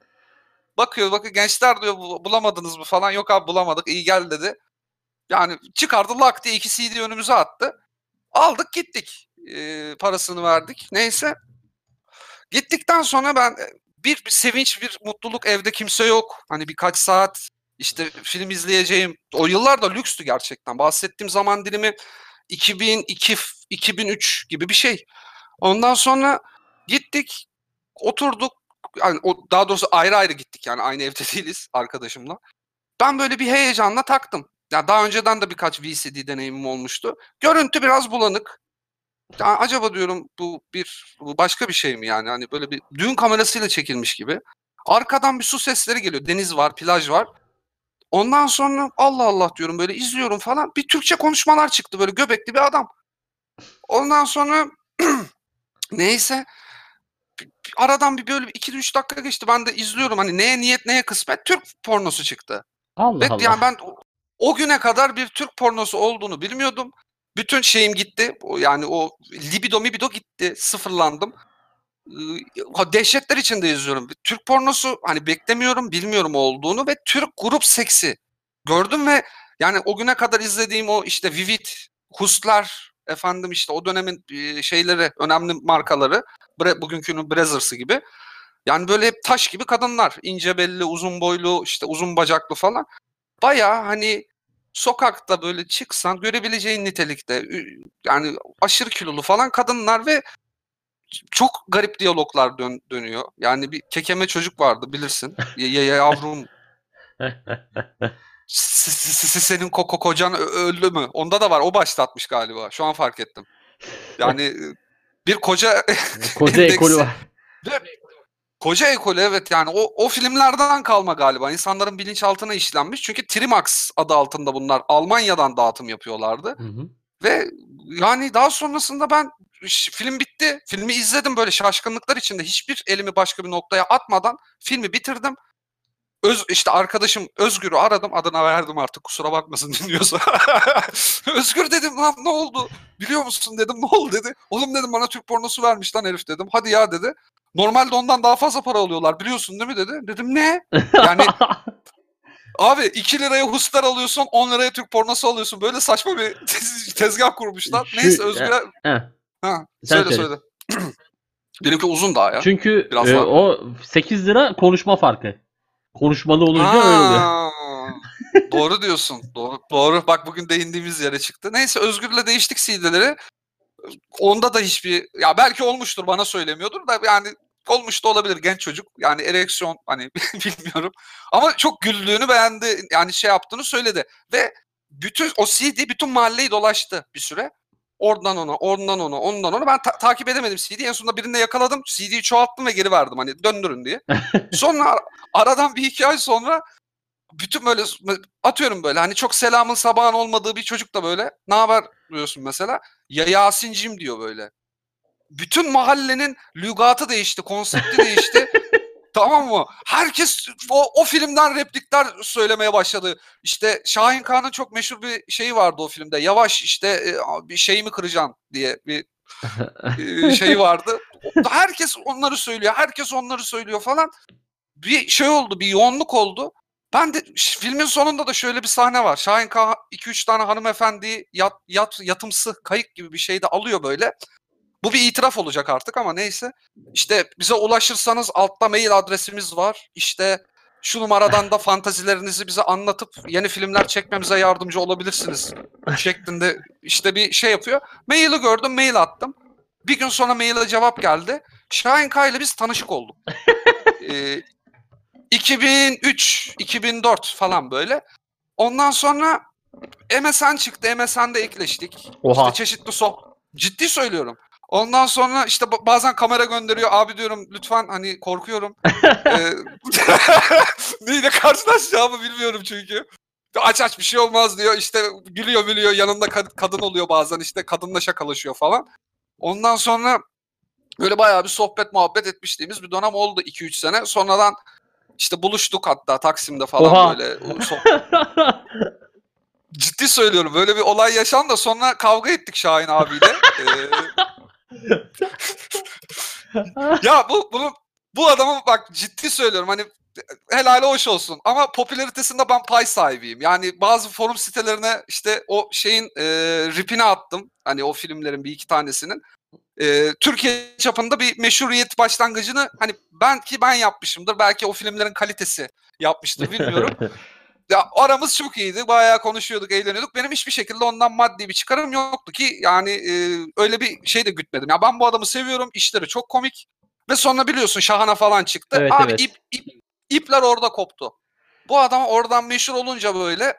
Bakıyor bakıyor gençler diyor "Bu- bulamadınız mı falan. Yok abi bulamadık iyi gel dedi. Yani çıkardı lak diye iki CD önümüze attı. Aldık gittik. Ee, parasını verdik. Neyse. Gittikten sonra ben e, bir, bir sevinç bir mutluluk evde kimse yok. Hani birkaç saat işte film izleyeceğim. O yıllar da lükstü gerçekten. Bahsettiğim zaman dilimi 2002 2003 gibi bir şey. Ondan sonra gittik, oturduk. Yani o, daha doğrusu ayrı ayrı gittik yani aynı evde *laughs* değiliz arkadaşımla. Ben böyle bir heyecanla taktım. Ya daha önceden de birkaç VCD deneyimim olmuştu. Görüntü biraz bulanık. Acaba diyorum bu bir bu başka bir şey mi yani? Hani böyle bir düğün kamerasıyla çekilmiş gibi. Arkadan bir su sesleri geliyor. Deniz var, plaj var. Ondan sonra Allah Allah diyorum böyle izliyorum falan. Bir Türkçe konuşmalar çıktı böyle göbekli bir adam. Ondan sonra *clears throat* neyse aradan bir böyle 2-3 dakika geçti. Ben de izliyorum hani neye niyet neye kısmet Türk pornosu çıktı. Allah Ve Allah. yani ben o- o güne kadar bir Türk pornosu olduğunu bilmiyordum. Bütün şeyim gitti. Yani o libido mibido gitti. Sıfırlandım. Dehşetler içinde izliyorum. Türk pornosu hani beklemiyorum, bilmiyorum olduğunu ve Türk grup seksi gördüm ve yani o güne kadar izlediğim o işte Vivid, Hustler, efendim işte o dönemin şeyleri, önemli markaları, bugünkünün Brazzers'ı gibi. Yani böyle hep taş gibi kadınlar. ince belli, uzun boylu, işte uzun bacaklı falan. Baya hani sokakta böyle çıksan görebileceğin nitelikte yani aşırı kilolu falan kadınlar ve çok garip diyaloglar dön- dönüyor. Yani bir kekeme çocuk vardı bilirsin. Ya, ya- ya yavrum *laughs* senin koko kocan öldü mü? Onda da var. O başlatmış galiba. Şu an fark ettim. Yani bir koca Koca *laughs* ekolü var. Koca ekolü evet yani o, o filmlerden kalma galiba. İnsanların bilinçaltına işlenmiş. Çünkü Trimax adı altında bunlar Almanya'dan dağıtım yapıyorlardı. Hı hı. Ve yani daha sonrasında ben film bitti. Filmi izledim böyle şaşkınlıklar içinde. Hiçbir elimi başka bir noktaya atmadan filmi bitirdim. Öz, işte arkadaşım Özgür'ü aradım. Adına verdim artık kusura bakmasın *laughs* dinliyorsa. *laughs* Özgür dedim lan ne oldu? Biliyor musun dedim ne oldu dedi. Oğlum dedim bana Türk pornosu vermiş lan herif dedim. Hadi ya dedi. Normalde ondan daha fazla para alıyorlar biliyorsun değil mi dedi. Dedim ne? Yani *laughs* abi 2 liraya huslar alıyorsun 10 liraya Türk pornosu alıyorsun. Böyle saçma bir tez- *laughs* tezgah kurmuşlar. Şu- Neyse Özgür'e... Heh. Ha, Sen söyle söyle. söyle. *clears throat* Benimki uzun daha ya. Çünkü Biraz e, daha. o 8 lira konuşma farkı. Konuşmalı olunca öyle oluyor. Ha, doğru diyorsun. Doğru, doğru. Bak bugün değindiğimiz yere çıktı. Neyse Özgür'le değiştik CD'leri. Onda da hiçbir ya belki olmuştur bana söylemiyordur da yani olmuş da olabilir genç çocuk. Yani ereksiyon hani *laughs* bilmiyorum. Ama çok güldüğünü beğendi. Yani şey yaptığını söyledi. Ve bütün o CD bütün mahalleyi dolaştı bir süre. Oradan ona, oradan ona, ondan ona. Ben ta- takip edemedim CD'yi. En sonunda birinde yakaladım. CD'yi çoğalttım ve geri verdim hani döndürün diye. *laughs* Sonra ar- aradan bir iki ay sonra bütün böyle atıyorum böyle hani çok selamın sabahın olmadığı bir çocuk da böyle ne haber diyorsun mesela. Ya Yasin'cim diyor böyle. Bütün mahallenin lügatı değişti, konsepti değişti. *laughs* tamam mı? Herkes o, o filmden replikler söylemeye başladı. İşte Şahin Kağan'ın çok meşhur bir şeyi vardı o filmde. Yavaş işte e, bir şey mi kıracaksın diye bir e, şey vardı. Herkes onları söylüyor. Herkes onları söylüyor falan. Bir şey oldu, bir yoğunluk oldu. Ben de filmin sonunda da şöyle bir sahne var. Şahin Kağan 2-3 tane hanımefendiyi yat, yat, yatımsı kayık gibi bir şey de alıyor böyle. Bu bir itiraf olacak artık ama neyse. İşte bize ulaşırsanız altta mail adresimiz var. İşte şu numaradan da fantazilerinizi bize anlatıp yeni filmler çekmemize yardımcı olabilirsiniz şeklinde işte bir şey yapıyor. Maili gördüm, mail attım. Bir gün sonra maile cevap geldi. Şahin Kaya ile biz tanışık olduk. *laughs* Ee, 2003, 2004 falan böyle. Ondan sonra MSN çıktı. MSN'de ekleştik. Oha. İşte çeşitli so ciddi söylüyorum. Ondan sonra işte ba- bazen kamera gönderiyor. Abi diyorum lütfen hani korkuyorum. *laughs* ee, *laughs* neyle karşılaşacağımı bilmiyorum çünkü. Aç aç bir şey olmaz diyor. İşte gülüyor gülüyor. Yanında kad- kadın oluyor bazen işte kadınla şakalaşıyor falan. Ondan sonra böyle bayağı bir sohbet muhabbet etmişliğimiz bir dönem oldu 2-3 sene. Sonradan işte buluştuk hatta Taksim'de falan Oha. böyle. Ciddi söylüyorum böyle bir olay yaşandı da sonra kavga ettik Şahin abiyle. Ee, *laughs* ya bu bunu bu adamın bak ciddi söylüyorum hani helali hoş olsun ama popülaritesinde ben pay sahibiyim. Yani bazı forum sitelerine işte o şeyin e, ripini attım. Hani o filmlerin bir iki tanesinin. E, Türkiye çapında bir meşruiyet başlangıcını hani belki ben yapmışımdır. Belki o filmlerin kalitesi yapmıştır bilmiyorum. *laughs* Ya aramız çok iyiydi. Bayağı konuşuyorduk, eğleniyorduk. Benim hiçbir şekilde ondan maddi bir çıkarım yoktu ki yani e, öyle bir şey de gütmedim. Ya ben bu adamı seviyorum. işleri çok komik. Ve sonra biliyorsun Şahan'a falan çıktı. Evet, Abi evet. ip, ip, ipler orada koptu. Bu adam oradan meşhur olunca böyle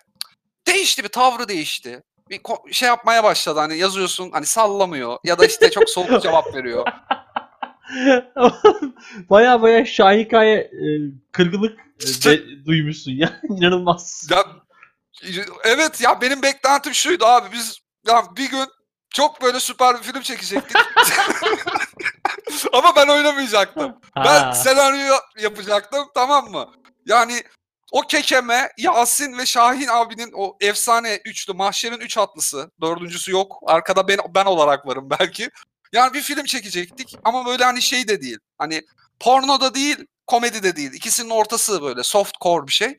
değişti bir tavrı değişti. Bir şey yapmaya başladı hani yazıyorsun hani sallamıyor ya da işte çok soğuk cevap veriyor. *laughs* baya baya Şahika'ya e, kırgınlık de- duymuşsun ya. *laughs* İnanılmaz. Ya evet ya benim beklentim şuydu abi biz ya bir gün çok böyle süper bir film çekecektik. *laughs* Ama ben oynamayacaktım. Ben Ha. senaryo yapacaktım tamam mı? Yani o kekeme Yasin ve Şahin abinin o efsane üçlü mahşerin üç atlısı. Dördüncüsü yok. Arkada ben ben olarak varım belki. Yani bir film çekecektik ama böyle hani şey de değil. Hani porno da değil, komedi de değil. İkisinin ortası böyle soft core bir şey.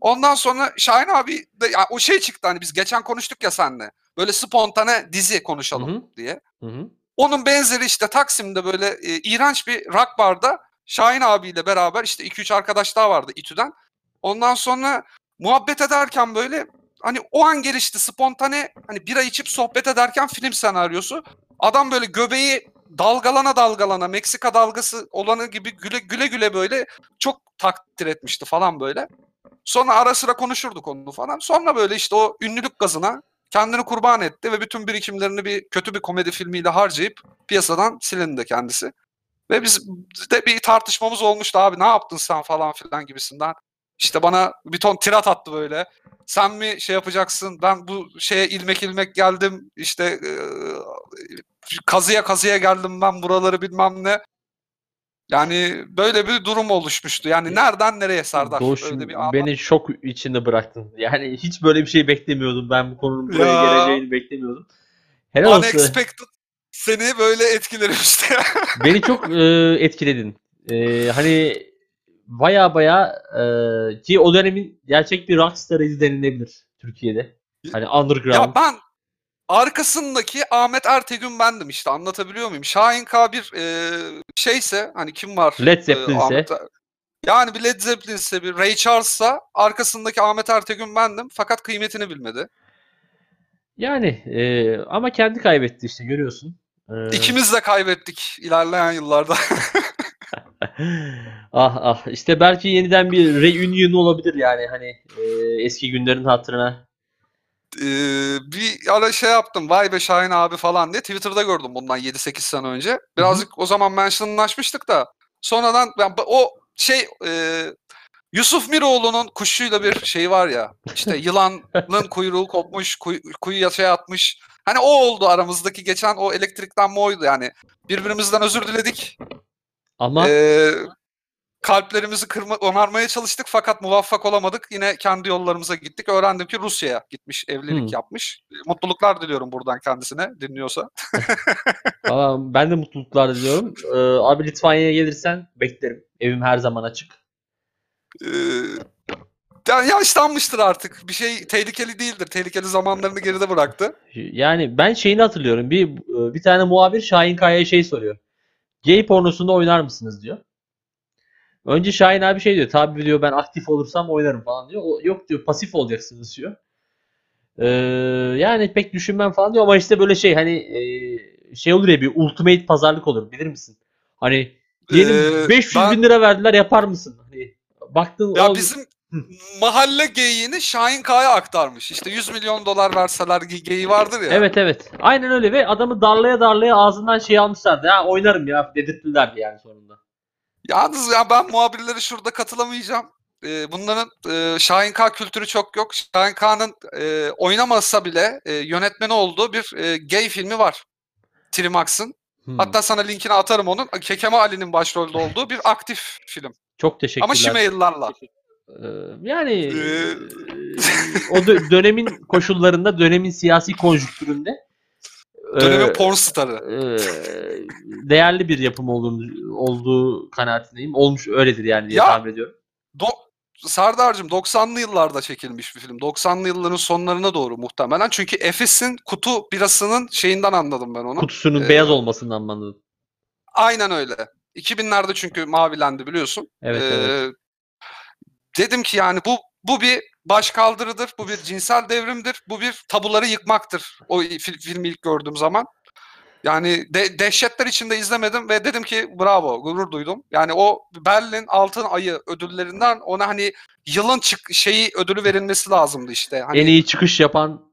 Ondan sonra Şahin abi de ya o şey çıktı hani biz geçen konuştuk ya seninle. Böyle spontane dizi konuşalım Hı hı. diye. Hı hı. Onun benzeri işte Taksim'de böyle e, iğrenç bir rock barda Şahin abiyle beraber işte 2-3 arkadaş daha vardı İTÜ'den. Ondan sonra muhabbet ederken böyle hani o an gelişti spontane hani bira içip sohbet ederken film senaryosu. Adam böyle göbeği dalgalana dalgalana Meksika dalgası olanı gibi güle güle güle böyle çok takdir etmişti falan böyle. Sonra ara sıra konuşurduk onu falan. Sonra böyle işte o ünlülük gazına kendini kurban etti ve bütün birikimlerini bir kötü bir komedi filmiyle harcayıp piyasadan silindi kendisi. Ve biz de bir tartışmamız olmuştu abi ne yaptın sen falan filan gibisinden. İşte bana bir ton tirat attı böyle. Sen mi şey yapacaksın? Ben bu şeye ilmek ilmek geldim. İşte e, kazıya kazıya geldim ben buraları bilmem ne. Yani böyle bir durum oluşmuştu. Yani nereden nereye Serdar? Doğuş, Öyle bir beni şok içinde bıraktın. Yani hiç böyle bir şey beklemiyordum. Ben bu konunun buraya Ya. geleceğini beklemiyordum. Helal olsun. unexpected seni böyle etkilemişti. Beni çok e, etkiledin. E, hani baya baya e, ki o dönemin gerçek bir rockstarıydı denilebilir Türkiye'de. Hani underground. ya ben arkasındaki Ahmet Ertegün bendim işte anlatabiliyor muyum? Şahin K bir e, şeyse hani kim var? Led E, Zeppelin'se. Er- yani bir Led Zeppelin'se bir Ray Charles'sa arkasındaki Ahmet Ertegün bendim fakat kıymetini bilmedi. Yani e, ama kendi kaybetti işte görüyorsun. E, İkimiz de kaybettik ilerleyen yıllarda. *laughs* ah ah işte belki yeniden bir reunion olabilir yani hani e, eski günlerin hatırına. Ee, bir ara şey yaptım vay be Şahin abi falan diye Twitter'da gördüm bundan 7-8 sene önce. Birazcık o zaman mentionlaşmıştık da sonradan ben, o şey e, Yusuf Miroğlu'nun kuşuyla bir şey var ya işte *laughs* yılanın kuyruğu kopmuş kuy, kuyuya şey atmış. Hani o oldu aramızdaki geçen o elektriklenme oydu yani. Birbirimizden özür diledik. Ama Ee, kalplerimizi kırma, onarmaya çalıştık fakat muvaffak olamadık. Yine kendi yollarımıza gittik. Öğrendim ki Rusya'ya gitmiş, evlilik Hmm. yapmış. Mutluluklar diliyorum buradan kendisine dinliyorsa. *laughs* Ben de mutluluklar diliyorum. E, abi Litvanya'ya gelirsen beklerim. Evim her zaman açık. Ee, yani yaşlanmıştır artık. Bir şey tehlikeli değildir. Tehlikeli zamanlarını geride bıraktı. Yani ben şeyini hatırlıyorum. Bir bir tane muhabir Şahin Kaya'ya şey soruyor. Gay pornosunda oynar mısınız diyor. Önce Şahin abi şey diyor. Tabii diyor ben aktif olursam oynarım falan diyor. O, yok diyor pasif olacaksınız diyor. Ee, yani pek düşünmem falan diyor ama işte böyle şey hani e, şey olur ya bir ultimate pazarlık olur bilir misin? Hani diyelim Ee, 500 ben- bin lira verdiler yapar mısın? Hani baktın Ya o- bizim mahalle geyiğini Şahin K'ya aktarmış. İşte 100 milyon dolar verseler ge- geyiği vardır ya. Evet evet. Aynen öyle ve adamı darlaya darlaya ağzından şey almışlardı. Ha oynarım ya dedirttilerdi yani sonunda. Yalnız ya ben muhabirleri şurada katılamayacağım. Ee, bunların e, Şahin K kültürü çok yok. Şahin K'nın e, oynamasa bile e, yönetmeni olduğu bir e, gay filmi var. Trimax'ın. Hmm. Hatta sana linkini atarım onun. Kekeme Ali'nin başrolde olduğu bir aktif film. Çok teşekkürler. Ama Şimeylilerle. Ee, yani e, o dö- dönemin koşullarında, dönemin siyasi konjüktüründe e, Dönemin porn starı. e, değerli bir yapım olduğunu, olduğu kanaatindeyim. Olmuş öyledir yani diye Ya- tahmin ediyorum. Do- Serdar'cığım 90'lı yıllarda çekilmiş bir film. 90'lı yılların sonlarına doğru muhtemelen. Çünkü Efes'in kutu birasının şeyinden anladım ben onu. Kutusunun Ee, beyaz olmasından mı anladın? Aynen öyle. 2000'lerde çünkü mavilendi biliyorsun. Evet, Ee, evet. Dedim ki yani bu bu bir başkaldırıdır, bu bir cinsel devrimdir, bu bir tabuları yıkmaktır. O fil- filmi ilk gördüğüm zaman. Yani de, dehşetler içinde izlemedim ve dedim ki bravo, gurur duydum. Yani o Berlin Altın Ayı ödüllerinden ona hani yılın çık şeyi ödülü verilmesi lazımdı işte. Hani en iyi çıkış yapan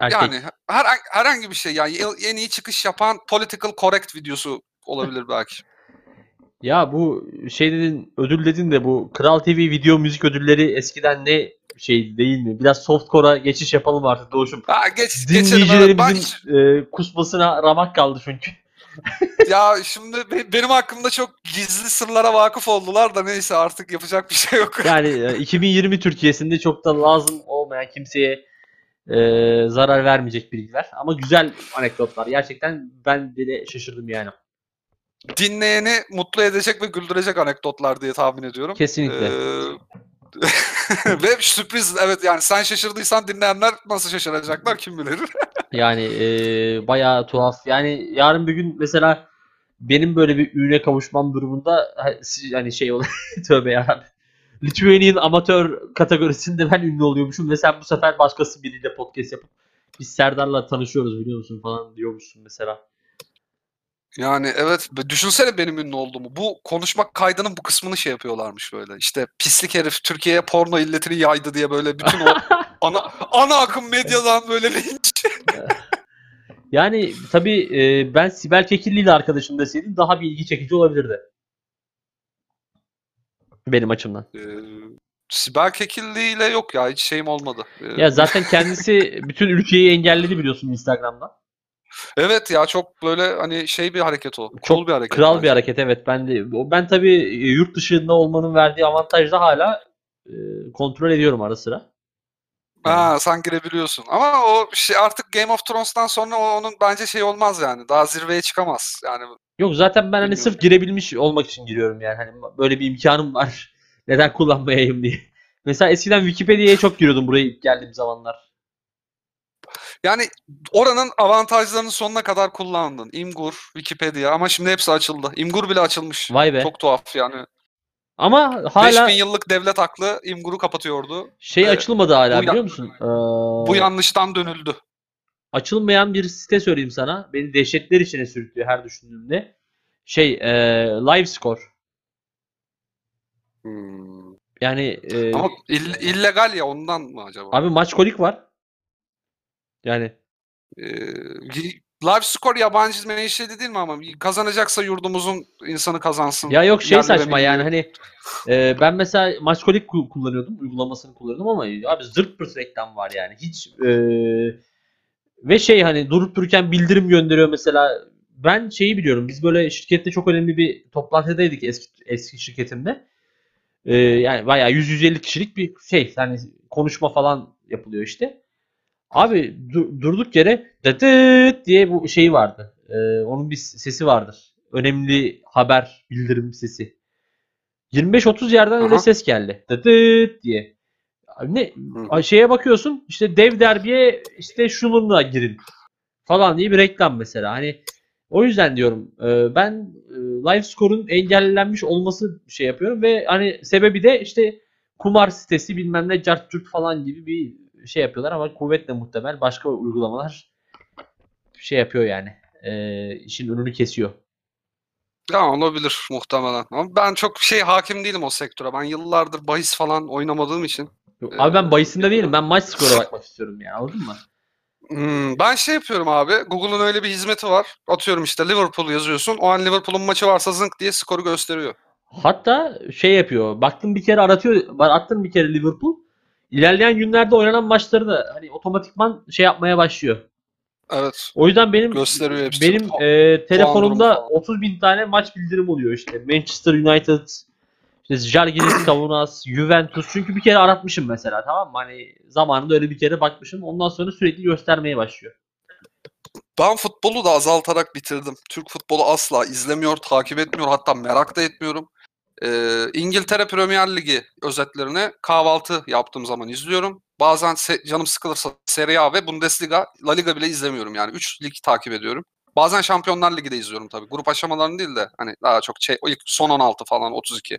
erkek. yani her, herhangi bir şey yani en iyi çıkış yapan political correct videosu olabilir belki. Ya bu şey dedin, ödül dedin de bu Kral TV video müzik ödülleri eskiden ne şey değil mi? Biraz softcore'a geçiş yapalım artık Doğuş'um. Ha, geç, geçelim. Dinleyicilerimizin e, kusmasına ramak kaldı çünkü. *laughs* Ya şimdi be- benim hakkımda çok gizli sırlara vakıf oldular da neyse artık yapacak bir şey yok. *laughs* Yani e, 2020 Türkiye'sinde çok da lazım olmayan kimseye e, zarar vermeyecek bilgiler. Ama güzel anekdotlar. Gerçekten ben bile şaşırdım yani. Dinleyeni mutlu edecek ve güldürecek anekdotlar diye tahmin ediyorum. Kesinlikle. Ee, *laughs* ve sürpriz evet yani sen şaşırdıysan dinleyenler nasıl şaşıracaklar kim bilir. *laughs* Yani e, bayağı tuhaf. Yani yarın bir gün mesela benim böyle bir ürüne kavuşmam durumunda hani şey olur *laughs* tövbe yarabbim. Lithuanian amatör kategorisinde ben ünlü oluyormuşum ve sen bu sefer başkası biriyle podcast yapıp biz Serdar'la tanışıyoruz biliyor musun falan diyormuşsun mesela. Yani evet düşünsene benim ünlü olduğumu. Bu konuşma kaydının bu kısmını şey yapıyorlarmış böyle. İşte pislik herif Türkiye'ye porno illetini yaydı diye böyle bütün o *laughs* ana, ana akım medyadan böyle linç. *laughs* Yani tabii e, ben Sibel Kekilli ile arkadaşım deseydim daha bir ilgi çekici olabilirdi. Benim açımdan. Ee, Sibel Kekilli ile yok ya hiç şeyim olmadı. Ee, Ya zaten kendisi bütün ülkeyi engelledi biliyorsun Instagram'da. Evet ya çok böyle hani şey bir hareket o. Çok cool bir hareket. Kral bir bence. hareket evet ben de. Ben tabii yurt dışında olmanın verdiği avantajda hala e, kontrol ediyorum ara sıra. Ha sen girebiliyorsun. Ama o şey artık Game of Thrones'tan sonra o- onun bence şey olmaz yani. Daha zirveye çıkamaz. Yani Yok zaten ben hani sırf girebilmiş olmak için giriyorum yani. Hani böyle bir imkanım var. *laughs* Neden kullanmayayım diye. Mesela eskiden Wikipedia'ya çok giriyordum buraya ilk geldiğim zamanlar. Yani oranın avantajlarını sonuna kadar kullandın. Imgur, Wikipedia ama şimdi hepsi açıldı. Imgur bile açılmış. Vay be. Çok tuhaf yani. Ama hala 5000 yıllık devlet aklı Imgur'u kapatıyordu. şey Ee, açılmadı hala biliyor musun? Ee, Bu yanlıştan dönüldü. açılmayan bir site söyleyeyim sana. Beni dehşetler içine sürüklüyor her düşündüğümde. Şey, e, live score. Yani e, Ama ill- illegal ya ondan mı acaba? abi maç kolik var. Yani Ee, live score yabancı menşeli değil mi ama kazanacaksa yurdumuzun insanı kazansın. ya yok şey saçma yani hani e, ben mesela maç kolik ku- kullanıyordum. Uygulamasını kullanıyordum ama abi zırt pırt reklam var yani. Hiç e, ve şey hani durup dururken bildirim gönderiyor mesela. Ben şeyi biliyorum. Biz böyle şirkette çok önemli bir toplantıdaydık eski, eski şirketimde. Ee, yani bayağı 100-150 kişilik bir şey. Yani konuşma falan yapılıyor işte. Abi du- durduk yere dıdıt diye bu şey vardı. Ee, onun bir sesi vardır. Önemli haber bildirim sesi. 25-30 yerden öyle Aha. ses geldi. Dıdıt diye. Abi Ne Hı. şeye bakıyorsun işte dev derbiye işte şununla girin falan diye bir reklam mesela. Hani o yüzden diyorum e, ben e, live score'un engellenmiş olması şey yapıyorum ve hani sebebi de işte kumar sitesi bilmem ne cart falan gibi bir şey yapıyorlar ama kuvvetle muhtemel başka uygulamalar şey yapıyor yani e, işin önünü kesiyor. Ya olabilir muhtemelen. Ama ben çok şey hakim değilim o sektöre. Ben yıllardır bahis falan oynamadığım için. Yok, Abi ben bahisinde değilim. Ben maç skoru *laughs* bakmak istiyorum ya. Anladın mı? Hmm, ben şey yapıyorum abi. Google'un öyle bir hizmeti var. Atıyorum işte Liverpool yazıyorsun. O an Liverpool'un maçı varsa zınk diye skoru gösteriyor. Hatta şey yapıyor. Baktım bir kere aratıyor. Var attım bir kere Liverpool. İlerleyen günlerde oynanan maçları da hani otomatikman şey yapmaya başlıyor. Evet. O yüzden benim Gösteriyor benim e, telefonumda falan. 30 bin tane maç bildirim oluyor işte. Manchester United, işte Žalgiris *clears throat* Kaunas, Juventus. Çünkü bir kere aratmışım mesela tamam mı? Hani zamanında öyle bir kere bakmışım. Ondan sonra sürekli göstermeye başlıyor. Ben futbolu da azaltarak bitirdim. Türk futbolu asla izlemiyor, takip etmiyor, hatta merak da etmiyorum. Ee, İngiltere Premier Ligi özetlerini kahvaltı yaptığım zaman izliyorum. Bazen se- canım sıkılırsa Serie A ve Bundesliga, La Liga bile izlemiyorum yani. 3 lig takip ediyorum. Bazen Şampiyonlar Ligi de izliyorum tabii. Grup aşamalarını değil de hani daha çok şey, ilk son 16 falan 32.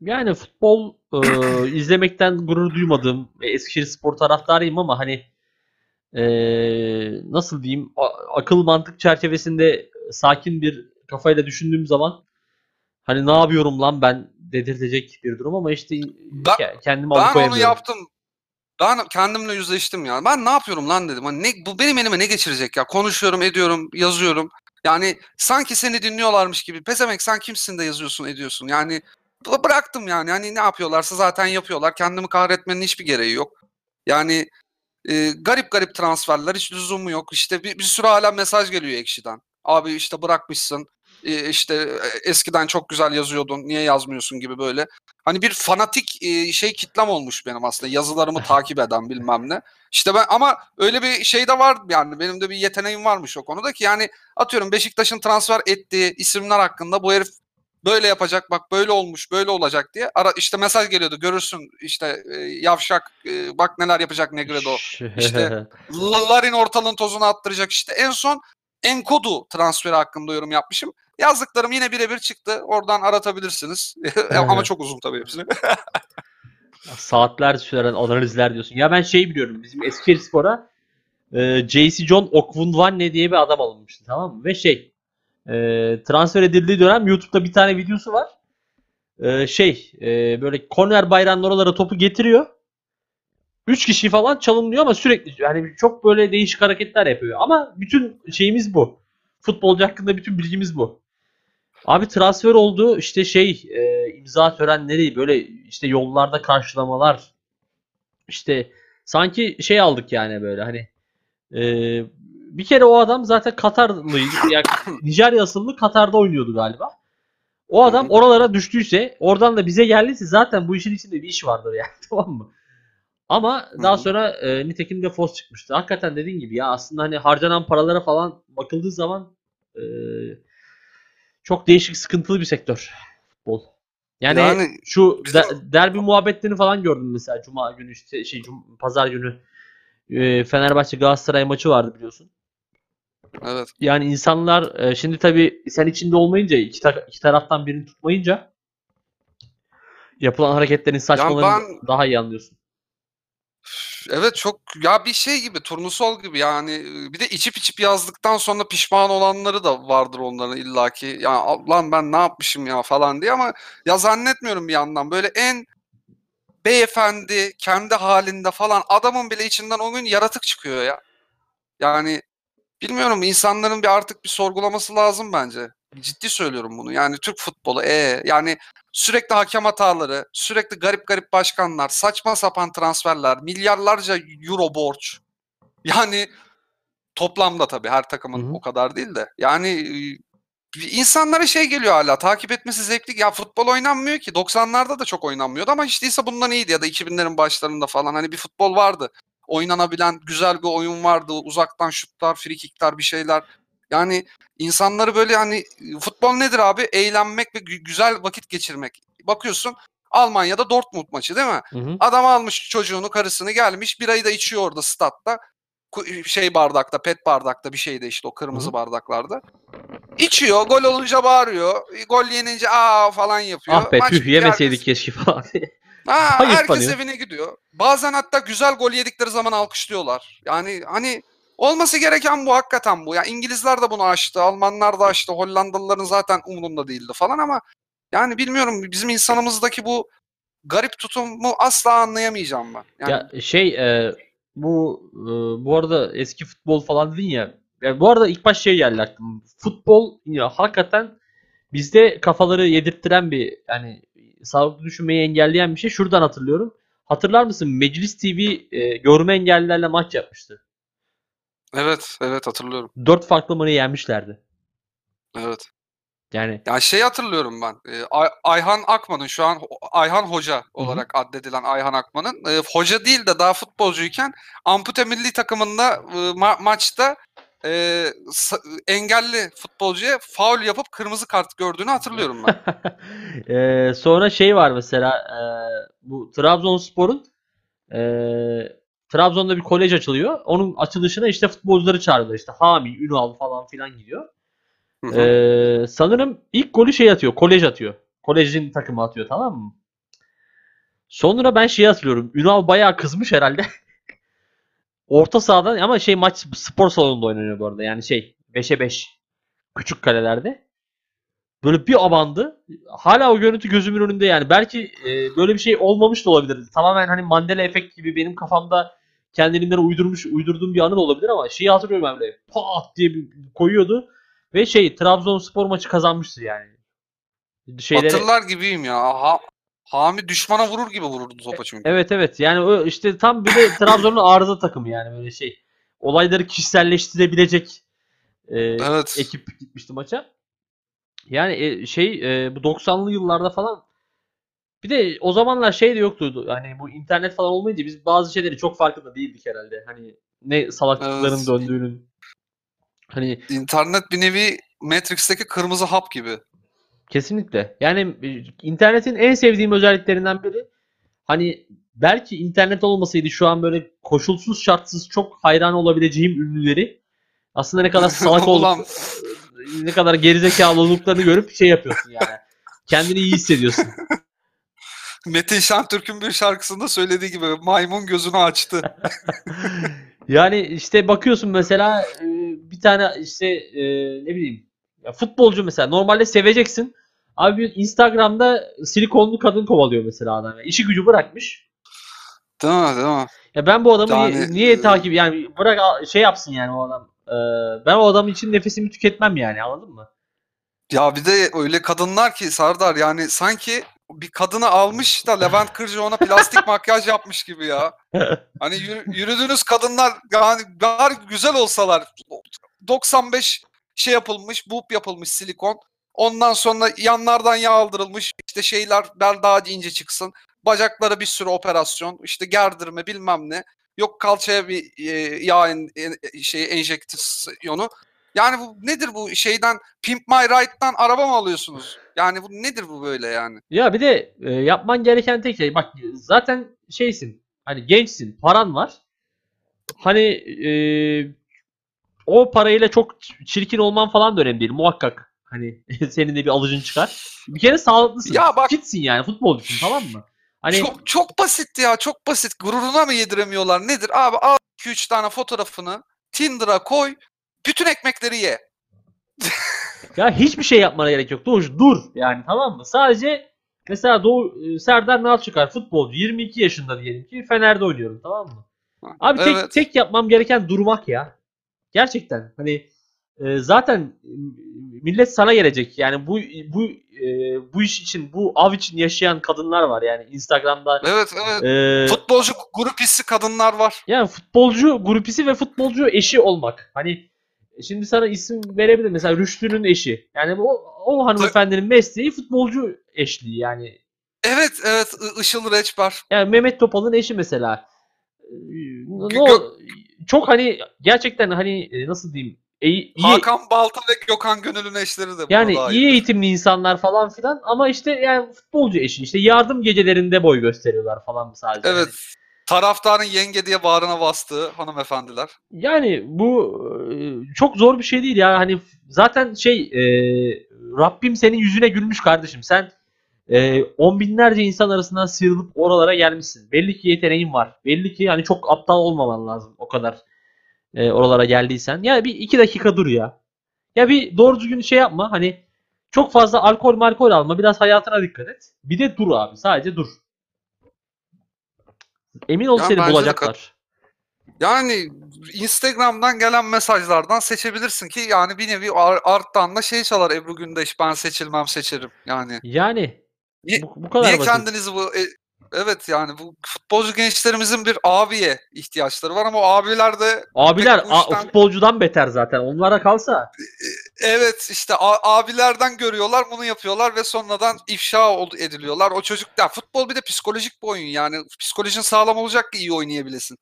Yani futbol e, *coughs* izlemekten gurur duymadığım ve Eskişehir spor taraftarıyım ama hani e, nasıl diyeyim akıl mantık çerçevesinde sakin bir kafayla düşündüğüm zaman hani ne yapıyorum lan ben dedirtecek bir durum ama işte Ben- ke- kendimi Ben onu yaptım. Ben kendimle yüzleştim ya. Ben ne yapıyorum lan dedim. Hani ne, bu benim elime ne geçirecek ya? Konuşuyorum, ediyorum, yazıyorum. Yani sanki seni dinliyorlarmış gibi. Pezemek sen kimsin de yazıyorsun, ediyorsun. Yani bı- bıraktım yani. Hani ne yapıyorlarsa zaten yapıyorlar. Kendimi kahretmenin hiçbir gereği yok. Yani e, garip garip transferler hiç lüzumu yok. İşte bir, bir sürü hala mesaj geliyor Ekşi'den. Abi işte bırakmışsın. İşte e, eskiden çok güzel yazıyordun. Niye yazmıyorsun gibi böyle. Hani bir fanatik şey kitlem olmuş benim aslında. Yazılarımı takip eden bilmem ne. İşte ben ama öyle bir şey de var yani benim de bir yeteneğim varmış o konuda ki yani atıyorum Beşiktaş'ın transfer ettiği isimler hakkında bu herif böyle yapacak bak böyle olmuş böyle olacak diye ara işte mesaj geliyordu görürsün işte e, yavşak e, bak neler yapacak Negredo işte- La- *laughs* Larin ortalığın tozunu attıracak işte. En son Enkodu transferi hakkında yorum yapmışım. Yazdıklarım yine birebir çıktı. Oradan aratabilirsiniz. *laughs* Ama çok uzun tabii hepsini. *laughs* Saatler süren analizler diyorsun. Ya ben şey biliyorum. Bizim Eskişehir Spor'a e, JC John Okwunwanne diye bir adam alınmıştı tamam mı? Ve şey e, transfer edildiği dönem YouTube'da bir tane videosu var. E, şey e, böyle korner bayrağının oralara topu getiriyor. 3 kişi falan çalınıyor ama sürekli yani çok böyle değişik hareketler yapıyor. Ama bütün şeyimiz bu. Futbolcu hakkında bütün bilgimiz bu. Abi transfer oldu işte şey e, imza törenleri böyle işte yollarda karşılamalar işte sanki şey aldık yani böyle hani e, bir kere o adam zaten Katarlıydı *coughs* yani Nijerya asıllı Katar'da oynuyordu galiba. O adam oralara düştüyse oradan da bize geldiyse zaten bu işin içinde bir iş vardır yani *laughs* tamam mı? Ama daha sonra e, nitekim de Fos çıkmıştı. Hakikaten dediğin gibi ya aslında hani harcanan paralara falan bakıldığı zaman e, çok değişik sıkıntılı bir sektör futbol. Yani, Yani şu bizim- de- derbi muhabbetlerini falan gördüm mesela cuma günü işte şey cum- pazar günü e, Fenerbahçe Galatasaray maçı vardı biliyorsun. evet. Yani insanlar e, şimdi tabii sen içinde olmayınca iki, ta- iki taraftan birini tutmayınca yapılan hareketlerin saçmalığını ben- daha iyi anlıyorsun. Evet çok ya bir şey gibi turnusol gibi yani bir de içip içip yazdıktan sonra pişman olanları da vardır onların illaki. Ya lan ben ne yapmışım ya falan diye ama ya zannetmiyorum bir yandan böyle en beyefendi kendi halinde falan adamın bile içinden o gün yaratık çıkıyor ya. Yani bilmiyorum insanların bir artık bir sorgulaması lazım bence. Ciddi söylüyorum bunu. Yani Türk futbolu e yani sürekli hakem hataları, sürekli garip garip başkanlar, saçma sapan transferler, milyarlarca euro borç. *laughs* Yani toplamda tabii her takımın Hı hı. o kadar değil de. Yani e, insanlara şey geliyor hala takip etmesi zevkli. Ya futbol oynanmıyor ki. 90'larda da çok oynanmıyordu ama hiç değilse bundan iyiydi ya da 2000'lerin başlarında falan. Hani bir futbol vardı. Oynanabilen güzel bir oyun vardı. Uzaktan şutlar, frikikler bir şeyler. Yani insanları böyle hani futbol nedir abi? Eğlenmek ve gü- güzel vakit geçirmek. Bakıyorsun Almanya'da Dortmund maçı değil mi? Hı hı. Adam almış çocuğunu, karısını gelmiş. Birayı da içiyor orada statta. Şey bardakta, pet bardakta bir şeyde işte o kırmızı Hı hı. bardaklarda. İçiyor, gol olunca bağırıyor. Gol yenince aa falan yapıyor. Ah be Maç tüh yemeseydik herkes- keşke falan. *laughs* Ha, herkes evine gidiyor. Bazen hatta güzel gol yedikleri zaman alkışlıyorlar. Yani hani Olması gereken bu hakikaten bu. Ya İngilizler de bunu aştı, Almanlar da aştı, Hollandalıların zaten umurunda değildi falan ama yani bilmiyorum bizim insanımızdaki bu garip tutumu asla anlayamayacağım ben. Yani Ya şey e, bu e, bu arada eski futbol falan dedin ya. Ya bu arada ilk baş şey geldi aklıma. Futbol ya hakikaten bizde kafaları yedirttiren bir yani sağlıklı düşünmeyi engelleyen bir şey. Şuradan hatırlıyorum. Hatırlar mısın? Meclis TV e, görme engellilerle maç yapmıştı. Evet, evet hatırlıyorum. Dört farklı mı ne yenmişlerdi. Evet. Yani Ya şey hatırlıyorum ben. e, Ay- Ayhan Akman'ın şu an Ayhan Hoca olarak addedilen Ayhan Akman'ın e, hoca değil de daha futbolcuyken ampute milli takımında e, ma- maçta e, engelli futbolcuya faul yapıp kırmızı kart gördüğünü hatırlıyorum ben. *laughs* Ee, sonra şey var mesela e, bu Trabzonspor'un e, Trabzon'da bir kolej açılıyor. Onun açılışına işte futbolcuları çağırıyorlar. İşte Hami, Ünal falan filan gidiyor. Hı hı. Ee, sanırım ilk golü şey atıyor. Kolej atıyor. Kolejin takımı atıyor tamam mı? Sonra ben şeyi hatırlıyorum. Ünal bayağı kızmış herhalde. *laughs* Orta sahadan ama şey maç spor salonunda oynanıyor bu arada. Yani şey 5'e 5 küçük kalelerde. Böyle bir abandı. Hala o görüntü gözümün önünde yani. Belki e, böyle bir şey olmamış da olabilir. Tamamen hani Mandela efekt gibi benim kafamda kendiliğinden uydurmuş uydurduğum bir anı da olabilir ama şeyi hatırlıyorum ben böyle pat diye bir koyuyordu ve şey Trabzonspor maçı kazanmıştı yani. Şeyleri, Hatırlar gibiyim ya. Ha, Hami düşmana vurur gibi vururdu topa çünkü. Evet evet yani o işte tam bir de Trabzon'un arıza takımı yani böyle şey. Olayları kişiselleştirebilecek e, Evet. ekip gitmişti maça. Yani e, şey e, bu 90'lı yıllarda falan bir de o zamanlar şey de yoktu. Hani bu internet falan olmayınca biz bazı şeyleri çok farkında değildik herhalde. Hani ne salaklıkların Evet. döndüğünün. Hani İnternet bir nevi Matrix'teki kırmızı hap gibi. Kesinlikle. Yani e, internetin en sevdiğim özelliklerinden biri hani belki internet olmasaydı şu an böyle koşulsuz şartsız çok hayran olabileceğim ünlüleri aslında ne kadar *laughs* salak olduk ne kadar gerizekalı olduklarını görüp şey yapıyorsun yani. *laughs* Kendini iyi hissediyorsun. Metin Şentürk'ün bir şarkısında söylediği gibi maymun gözünü açtı. *laughs* yani işte bakıyorsun mesela e, bir tane işte e, ne bileyim ya futbolcu mesela normalde seveceksin. Abi Instagram'da silikonlu kadın kovalıyor mesela adam. Yani işi gücü bırakmış. Değil mi? Ya ben bu adamı niye, Yani, niye e, takip yani bırak şey yapsın yani o adam. Ee, ben o adam için nefesimi tüketmem yani anladın mı? Ya bir de öyle kadınlar ki Sardar yani sanki bir kadını almış da Levent Kırcı ona plastik makyaj yapmış gibi ya. Hani yürü- yürüdüğünüz kadınlar yani bari güzel olsalar 95 şey yapılmış, boob yapılmış silikon. Ondan sonra yanlardan yağ aldırılmış. işte şeyler bel daha ince çıksın. Bacaklara bir sürü operasyon. işte gerdirme bilmem ne. Yok kalçaya bir e, yağ en, en- şey enjeksiyonu. Yani bu nedir bu şeyden Pimp My Ride'dan araba mı alıyorsunuz? Yani bu nedir bu böyle yani? Ya bir de e, yapman gereken tek şey bak zaten şeysin hani gençsin paran var. Hani e, o parayla çok çirkin olman falan da önemli değil muhakkak. Hani *laughs* senin de bir alıcın çıkar. Bir kere sağlıklısın. Ya bak- Fitsin yani futbolcusun tamam mı? Hani Çok çok basit ya çok basit. Gururuna mı yediremiyorlar nedir? Abi al 2-3 tane fotoğrafını Tinder'a koy. Bütün ekmekleri ye. *laughs* Ya hiçbir şey yapmana gerek yok. Doğuş dur yani tamam mı? Sadece mesela Doğu, e, Serdar Nalçıkar futbolcu 22 yaşında diyelim ki Fener'de oynuyorum tamam mı? Abi tek, Evet. tek yapmam gereken durmak ya. Gerçekten hani e, zaten e, millet sana gelecek. Yani bu bu e, bu iş için bu av için yaşayan kadınlar var yani Instagram'da. Evet evet. E, Futbolcu grup hissi kadınlar var. yani futbolcu grupisi ve futbolcu eşi olmak. Hani şimdi sana isim verebilirim. Mesela Rüştü'nün eşi. Yani o, o hanımefendinin mesleği futbolcu eşliği yani. Evet evet Işıl Reçber. Yani Mehmet Topal'ın eşi mesela. Ne, ol- çok hani gerçekten hani e, nasıl diyeyim iyi, iyi Hakan Balta ve Gökhan Gönül'ün eşleri de yani iyi eğitimli insanlar falan filan ama işte yani futbolcu eşi işte yardım gecelerinde boy gösteriyorlar falan sadece. Evet. Taraftarın yenge diye bağrına bastığı hanımefendiler. Yani bu e, çok zor bir şey değil ya. Hani zaten şey e, Rabbim senin yüzüne gülmüş kardeşim. Sen e, on binlerce insan arasından sıyrılıp oralara gelmişsin. Belli ki yeteneğin var. Belli ki hani çok aptal olmaman lazım o kadar. e, oralara geldiysen. Ya bir iki dakika dur ya. Ya bir doğru düzgün şey yapma. Hani çok fazla alkol malkol alma. Biraz hayatına dikkat et. Bir de dur abi. Sadece dur. Emin ol Ya seni bulacaklar. Yani Instagram'dan gelen mesajlardan seçebilirsin ki yani bir nevi ar- arttan da şey çalar Ebru Gündeş ben seçilmem seçerim yani. Yani Niye- bu, bu kadar Niye basit. kendinizi bu e, evet yani bu futbolcu gençlerimizin bir abiye ihtiyaçları var ama o abiler de Abiler a- işten- futbolcudan beter zaten. Onlara kalsa evet işte a- abilerden görüyorlar bunu yapıyorlar ve sonradan ifşa ol- ediliyorlar. O çocuk ya futbol bir de psikolojik bir oyun yani psikolojin sağlam olacak ki iyi oynayabilesin.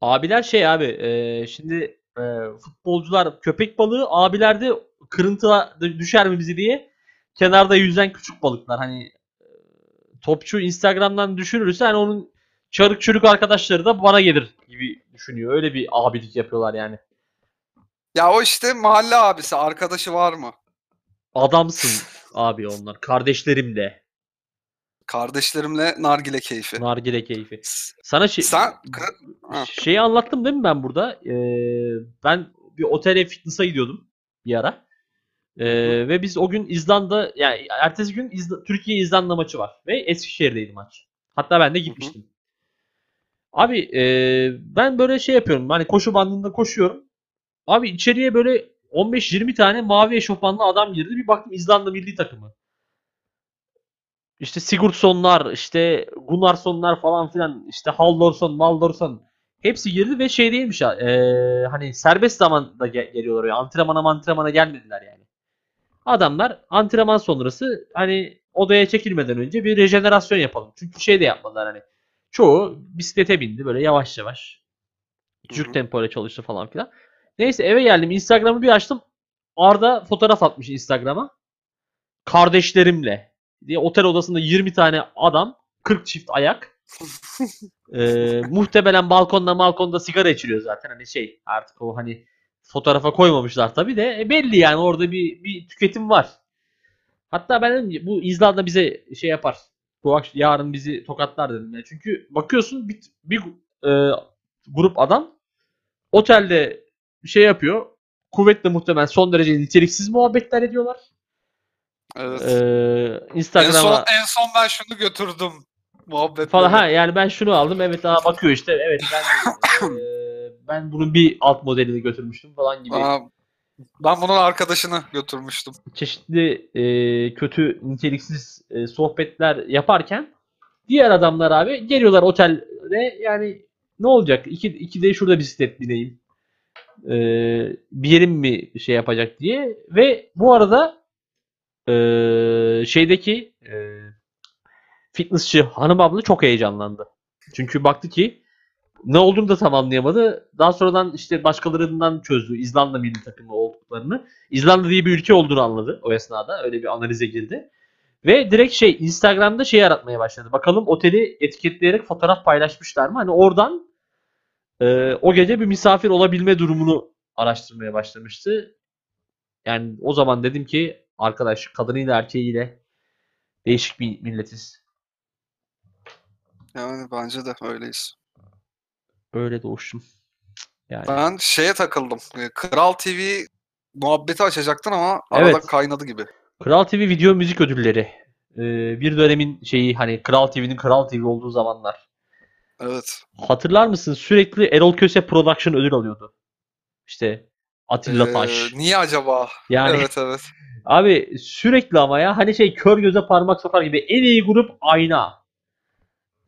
abiler şey abi e, şimdi e, futbolcular köpek balığı abiler de kırıntıya düşer mi bizi diye kenarda yüzen küçük balıklar. Hani e, topçu Instagram'dan düşürürse hani onun çarık çürük arkadaşları da bana gelir gibi düşünüyor. Öyle bir abilik yapıyorlar yani. Ya o işte mahalle abisi arkadaşı var mı? Adamsın abi onlar. Kardeşlerim de. Kardeşlerimle nargile keyfi. Nargile keyfi. Sana şey, Sen Ha. şeyi anlattım değil mi ben burada? Ee, ben bir otele fitness'a gidiyordum bir ara. Ee, ve biz o gün İzlanda yani ertesi gün İzla- Türkiye İzlanda maçı var ve Eskişehir'deydi maç. Hatta ben de gitmiştim. Abi e, ben böyle şey yapıyorum. Hani koşu bandında koşuyorum. Abi içeriye böyle 15-20 tane mavi eşofmanlı adam girdi. Bir baktım İzlanda milli takımı. İşte Sigurdssonlar, işte Gunnarssonlar falan filan, işte Haldorsson, Maldorsson hepsi girdi ve şey değilmiş ya. e, hani serbest zamanda ge- geliyorlar ya. Antrenmana antrenmana gelmediler yani. Adamlar antrenman sonrası hani odaya çekilmeden önce bir rejenerasyon yapalım. Çünkü şey de yapmadılar hani. Çoğu bisiklete bindi böyle yavaş yavaş. Hı. tempoyla çalıştı falan filan. Neyse eve geldim. Instagram'ı bir açtım. Arda fotoğraf atmış Instagram'a. Kardeşlerimle diye otel odasında 20 tane adam 40 çift ayak. *laughs* Ee, muhtemelen balkonda balkonda sigara içiliyor zaten hani şey artık o hani fotoğrafa koymamışlar tabi de E, belli yani orada bir bir tüketim var. Hatta ben dedim ki, bu İzlanda bize şey yapar. Bu akşam yarın bizi tokatlar dedim ya. Çünkü bakıyorsun bir, bir e, grup adam otelde şey yapıyor. Kuvvetle muhtemelen son derece niteliksiz muhabbetler ediyorlar. Evet. Ee, en Instagram'a son en son ben şunu götürdüm muhabbet. falan ha yani ben şunu aldım evet daha bakıyor işte evet ben eee, *laughs* ben bunun bir alt modelini götürmüştüm falan gibi. Ben bunun arkadaşını götürmüştüm. çeşitli eee, kötü niteliksiz eee, sohbetler yaparken diğer adamlar abi geliyorlar otelde. Yani ne olacak? İki, iki de şurada bisiklet bineyim. Eee, bir yerim mi şey yapacak diye. Ve bu arada eee, şeydeki eee fitnessçi hanım abla çok heyecanlandı. Çünkü baktı ki ne olduğunu da tam anlayamadı. Daha sonradan işte başkalarından çözdü İzlanda milli takımı olduklarını. İzlanda diye bir ülke olduğunu anladı o esnada. Öyle bir analize girdi. Ve direkt şey Instagram'da şey aratmaya başladı. Bakalım oteli etiketleyerek fotoğraf paylaşmışlar mı? Hani oradan e, o gece bir misafir olabilme durumunu araştırmaya başlamıştı. Yani o zaman dedim ki arkadaş kadınıyla erkeğiyle değişik bir milletiz. Yani bence de öyleyiz. Öyle doğuştum. Yani Ben şeye takıldım. E, Kral TV muhabbeti açacaktın ama arada Evet. kaynadı gibi. Kral TV video müzik ödülleri. Ee, bir dönemin şeyi hani Kral TV'nin Kral TV olduğu zamanlar. Evet. Hatırlar mısın? Sürekli Erol Köse Production ödül alıyordu. İşte Atilla Ee, Taş. niye acaba? Yani Evet evet. *laughs* abi sürekli ama ya hani şey kör göze parmak sokar gibi en iyi grup Ayna.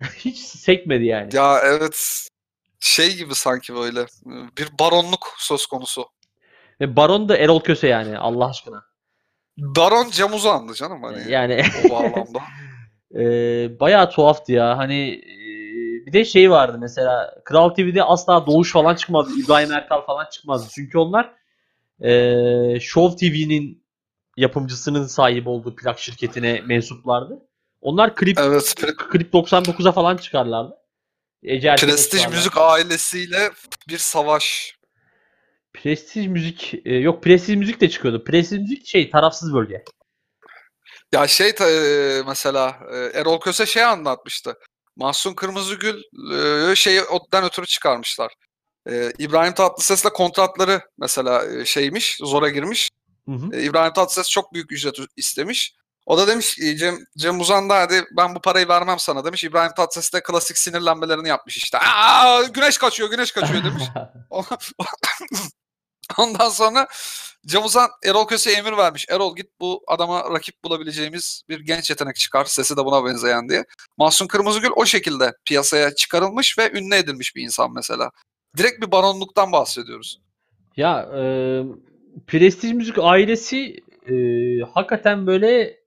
*laughs* Hiç sekmedi yani. Ya evet. Şey gibi sanki böyle. e, Bir baronluk söz konusu. Ve Baron da Erol Köse yani Allah aşkına. Baron Cem Uzan'dı canım hani Yani o bağlamda. Ee, *laughs* bayağı tuhaftı ya. Hani e, bir de şey vardı mesela Kral TV'de asla Doğuş falan çıkmazdı. İbrahim Erkal falan çıkmazdı. Çünkü onlar e, Show TV'nin yapımcısının sahibi olduğu plak şirketine mensuplardı. Onlar klip Evet. Klip 99'a falan çıkarlardı. Ece Erken'e Prestij. Müzik ailesiyle bir savaş. Prestij müzik e, yok Prestij müzik de çıkıyordu. Prestij müzik şey tarafsız bölge. Ya şey e, mesela e, Erol Köse şey anlatmıştı. Mahsun Kırmızıgül e, şeyi ottan ötürü çıkarmışlar. Ee, İbrahim Tatlıses'le kontratları mesela e, şeymiş, zora girmiş. Hı hı. Ee, İbrahim Tatlıses çok büyük ücret istemiş. O da demiş e, Cem, Cem Uzan da hadi ben bu parayı vermem sana demiş. İbrahim Tatlıses de klasik sinirlenmelerini yapmış işte. Aa, güneş kaçıyor, güneş kaçıyor demiş. *laughs* Ondan sonra Cem Uzan Erol Köse'ye emir vermiş. Erol git bu adama rakip bulabileceğimiz bir genç yetenek çıkar. Sesi de buna benzeyen diye. Mahsun Kırmızıgül o şekilde piyasaya çıkarılmış ve ünlü edilmiş bir insan mesela. Direkt bir baronluktan bahsediyoruz. Ya e, Prestij Müzik ailesi e, hakikaten böyle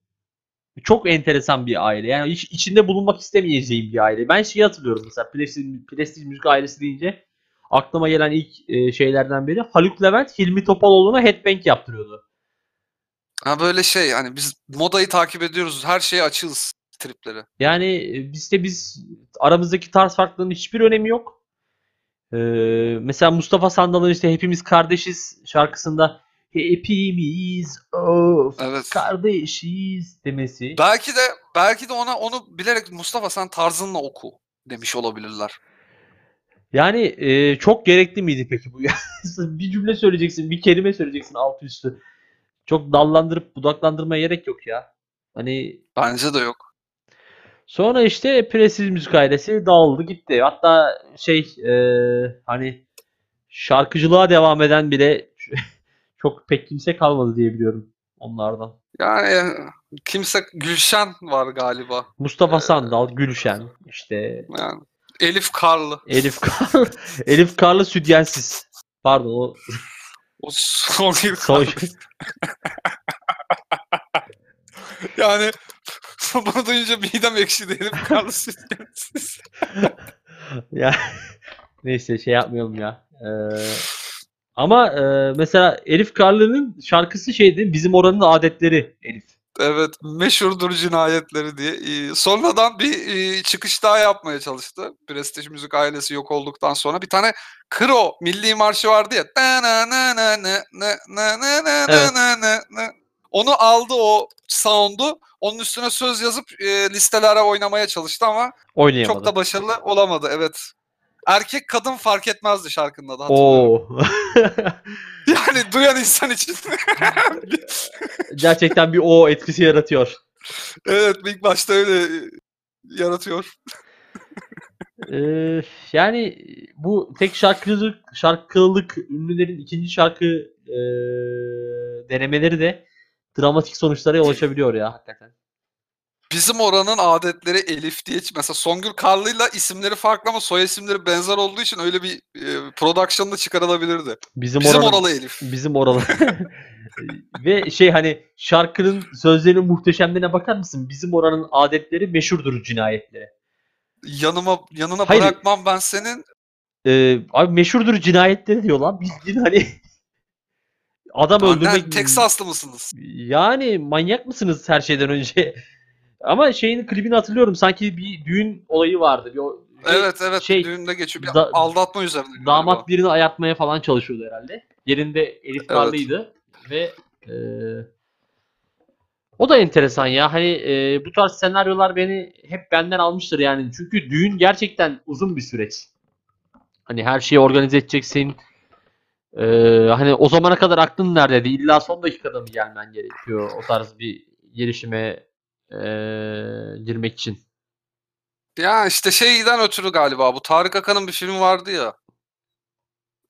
çok enteresan bir aile. Yani hiç içinde bulunmak istemeyeceğim bir aile. Ben şeyi hatırlıyorum mesela Prestij, Prestij Müzik ailesi deyince aklıma gelen ilk e, şeylerden biri Haluk Levent Hilmi Topaloğlu'na headbang yaptırıyordu. Ha böyle şey hani biz modayı takip ediyoruz. Her şeye açığız tripleri. Yani e, bizde biz aramızdaki tarz farklılığının hiçbir önemi yok. Ee, mesela Mustafa Sandal'ın işte Hepimiz Kardeşiz şarkısında Hepimiz of Evet. kardeşiz demesi. Belki de belki de ona onu bilerek Mustafa sen tarzınla oku demiş olabilirler. Yani e, çok gerekli miydi peki bu? *laughs* bir cümle söyleyeceksin, bir kelime söyleyeceksin alt üstü. Çok dallandırıp budaklandırmaya gerek yok ya. Hani Bence de yok. Sonra işte Prestij Müzik ailesi dağıldı gitti. Hatta şey e, hani şarkıcılığa devam eden bile çok pek kimse kalmadı diye biliyorum onlardan. Yani kimse Gülşen var galiba. Mustafa Sandal, Gülşen, işte Yani Elif Karlı. Elif Kar *laughs* Elif Karlı Südyensiz. Pardon o *laughs* O son bir son *laughs* Yani bunu duyunca midem ekşidi Elif Karlı sütyensiz. ya neyse şey yapmayalım ya. Ee, ama e, mesela Elif Karlı'nın şarkısı şeydi bizim oranın adetleri Elif. Evet meşhurdur cinayetleri diye. Ee, Sonradan bir e, çıkış daha yapmaya çalıştı. Prestij Müzik ailesi yok olduktan sonra. Bir tane Kro milli marşı vardı ya. Evet. Onu aldı o sound'u. Onun üstüne söz yazıp e, listelere oynamaya çalıştı ama çok da başarılı olamadı. Evet. Erkek kadın fark etmezdi şarkının adı. hatırlıyorum. Oo. *laughs* Yani duyan insan için. *laughs* Gerçekten bir o etkisi yaratıyor. evet ilk başta öyle yaratıyor. *laughs* Ee, yani bu tek şarkılık şarkılılık ünlülerin ikinci şarkı e, denemeleri de dramatik sonuçlara yol açabiliyor ya hakikaten. Bizim oranın adetleri Elif diye mesela Songül Karlı'yla isimleri farklı ama soy isimleri benzer olduğu için öyle bir e, production'da çıkarılabilirdi. Bizim, Bizim oranın- oralı Elif. bizim oralı. *laughs* Ve şey hani şarkının sözlerinin muhteşemliğine bakar mısın? Bizim oranın adetleri meşhurdur cinayetleri. Yanıma yanına Hayır. bırakmam ben senin. Ee, abi meşhurdur cinayetleri diyor lan. Bildiğin hani *laughs* adam Annen öldürmek Teksaslı mısınız? Yani manyak mısınız her şeyden önce? Ama şeyin klibini hatırlıyorum. Sanki bir düğün olayı vardı. Bir, o- bir Evet evet şey, düğünde geçiyor. Bir da- aldatma üzerine. galiba. damat birini ayartmaya falan çalışıyordu herhalde. Yerinde Elif Evet. Ve e, o da enteresan ya. Hani e, bu tarz senaryolar beni hep benden almıştır yani. Çünkü düğün gerçekten uzun bir süreç. Hani her şeyi organize edeceksin. E, hani o zamana kadar aklın neredeydi? İlla son dakikada mı gelmen gerekiyor o tarz bir gelişime e, girmek için? Ya işte şeyden ötürü galiba bu Tarık Akan'ın bir filmi vardı ya.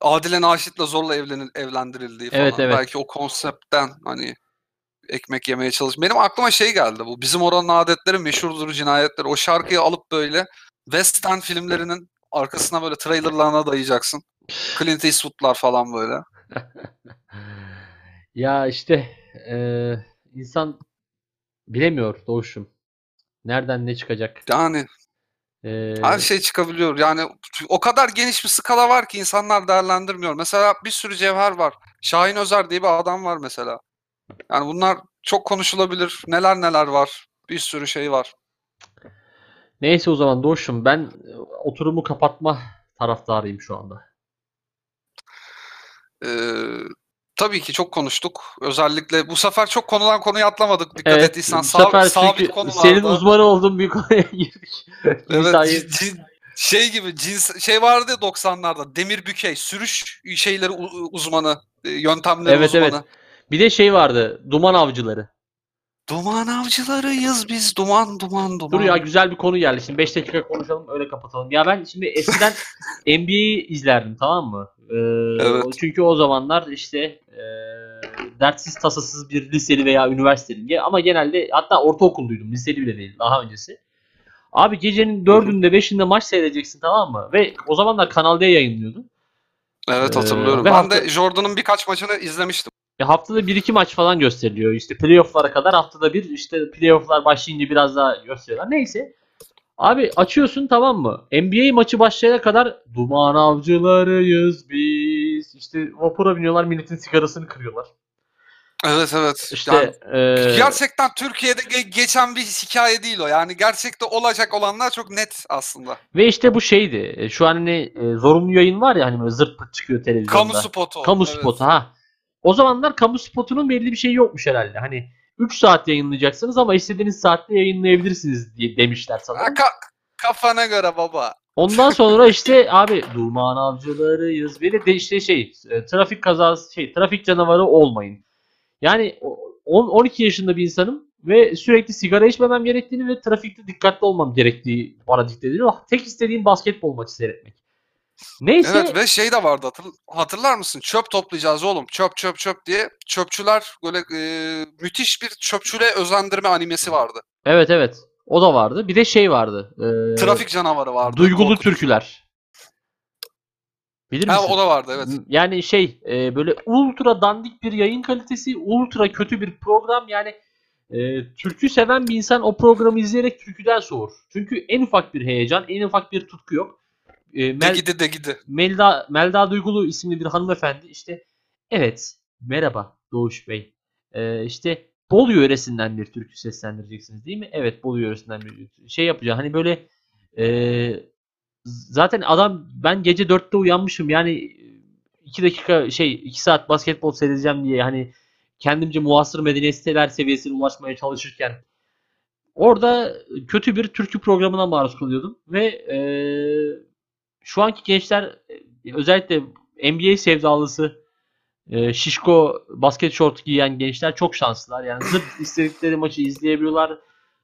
Adile Naşit'le zorla evlenil, evlendirildiği falan. Evet, evet. Belki o konseptten hani ekmek yemeye çalış. Benim aklıma şey geldi bu. Bizim oranın adetleri meşhurdur cinayetleri. O şarkıyı alıp böyle Western filmlerinin arkasına böyle trailerlarına dayayacaksın. Clint Eastwood'lar falan böyle. *laughs* Ya işte eee, insan bilemiyor Doğuş'um. Nereden ne çıkacak? Yani Eee, her şey çıkabiliyor. Yani o kadar geniş bir skala var ki insanlar değerlendirmiyor. Mesela bir sürü cevher var. Şahin Özer diye bir adam var mesela. Yani bunlar çok konuşulabilir. Neler neler var. Bir sürü şey var. Neyse o zaman Doğuş'um ben e, oturumu kapatma taraftarıyım şu anda. Ee, tabii ki çok konuştuk. Özellikle bu sefer çok konudan konuya atlamadık. Dikkat Evet, ettiysen bu Sab- sefer sabit konularda. senin uzmanı olduğun bir konuya *laughs* girdik. Evet, Şey gibi cins şey vardı ya 90'larda Demir Bükey sürüş şeyleri uzmanı, e, yöntemleri Evet, uzmanı. evet. Bir de şey vardı. Duman avcıları. Duman avcılarıyız biz. Duman duman duman. Dur ya güzel bir konu geldi. Şimdi 5 dakika konuşalım öyle kapatalım. Ya ben şimdi eskiden *laughs* NBA'yi izlerdim tamam mı? Ee, Evet. Çünkü o zamanlar işte e, dertsiz tasasız bir liseli veya üniversiteli diye ama genelde hatta ortaokulduydum. Liseli bile değil daha öncesi. Abi gecenin 4'ünde 5'inde maç seyredeceksin tamam mı? Ve o zamanlar Kanal D yayınlıyordu. Evet Ee, hatırlıyorum. ve ben hafta- de Jordan'ın birkaç maçını izlemiştim. Ya haftada 1-2 maç falan gösteriliyor. İşte playoff'lara kadar haftada bir işte playoff'lar başlayınca biraz daha gösteriyorlar. Neyse. Abi açıyorsun tamam mı? NBA maçı başlayana kadar duman avcılarıyız biz. İşte vapura biniyorlar milletin sigarasını kırıyorlar. Evet evet. İşte Yani eee, gerçekten Türkiye'de ge- geçen bir hikaye değil o. Yani gerçekte olacak olanlar çok net aslında. ve işte bu şeydi. E, Şu an hani e, zorunlu yayın var ya hani böyle zırt pırt çıkıyor televizyonda. Kamu spotu. Kamu evet. spotu ha. O zamanlar kamu spotunun belli bir şeyi yokmuş herhalde. Hani 3 saat yayınlayacaksınız ama istediğiniz saatte yayınlayabilirsiniz diye demişler sanırım. ka- kafana göre baba. Ondan *laughs* sonra işte abi duman avcılarıyız ve de işte şey e, trafik kazası şey trafik canavarı olmayın. Yani o- on- 12 yaşında bir insanım ve sürekli sigara içmemem gerektiğini ve trafikte dikkatli olmam gerektiği bana dikte ediliyor. Tek istediğim basketbol maçı seyretmek. Neyse Evet ve şey de vardı hatır- hatırlar mısın? Çöp toplayacağız oğlum. Çöp çöp çöp diye. Çöpçüler böyle e, müthiş bir çöpçüle özendirme animesi vardı. evet evet o da vardı. Bir de şey vardı. e, Trafik canavarı vardı. Duygulu korkunç. türküler. Bilir Ha, misin? o da vardı evet. Yani şey e, böyle ultra dandik bir yayın kalitesi, ultra kötü bir program. Yani e, türkü seven bir insan o programı izleyerek türküden soğur. Çünkü en ufak bir heyecan, en ufak bir tutku yok. E, De Mel- gidi de gidi. Melda, Melda Duygulu isimli bir hanımefendi işte evet merhaba Doğuş Bey. Ee, işte Bolu yöresinden bir türkü seslendireceksiniz değil mi? Evet Bolu yöresinden bir şey yapacağım. Hani böyle e, zaten adam ben gece 4'te uyanmışım yani 2 dakika şey 2 saat basketbol seyredeceğim diye hani kendimce muhasır medeniyet siteler seviyesine ulaşmaya çalışırken orada kötü bir türkü programına maruz kalıyordum ve e, şu anki gençler e, özellikle NBA sevdalısı e, şişko basket şort giyen gençler çok şanslılar. Yani zırt *laughs* istedikleri maçı izleyebiliyorlar.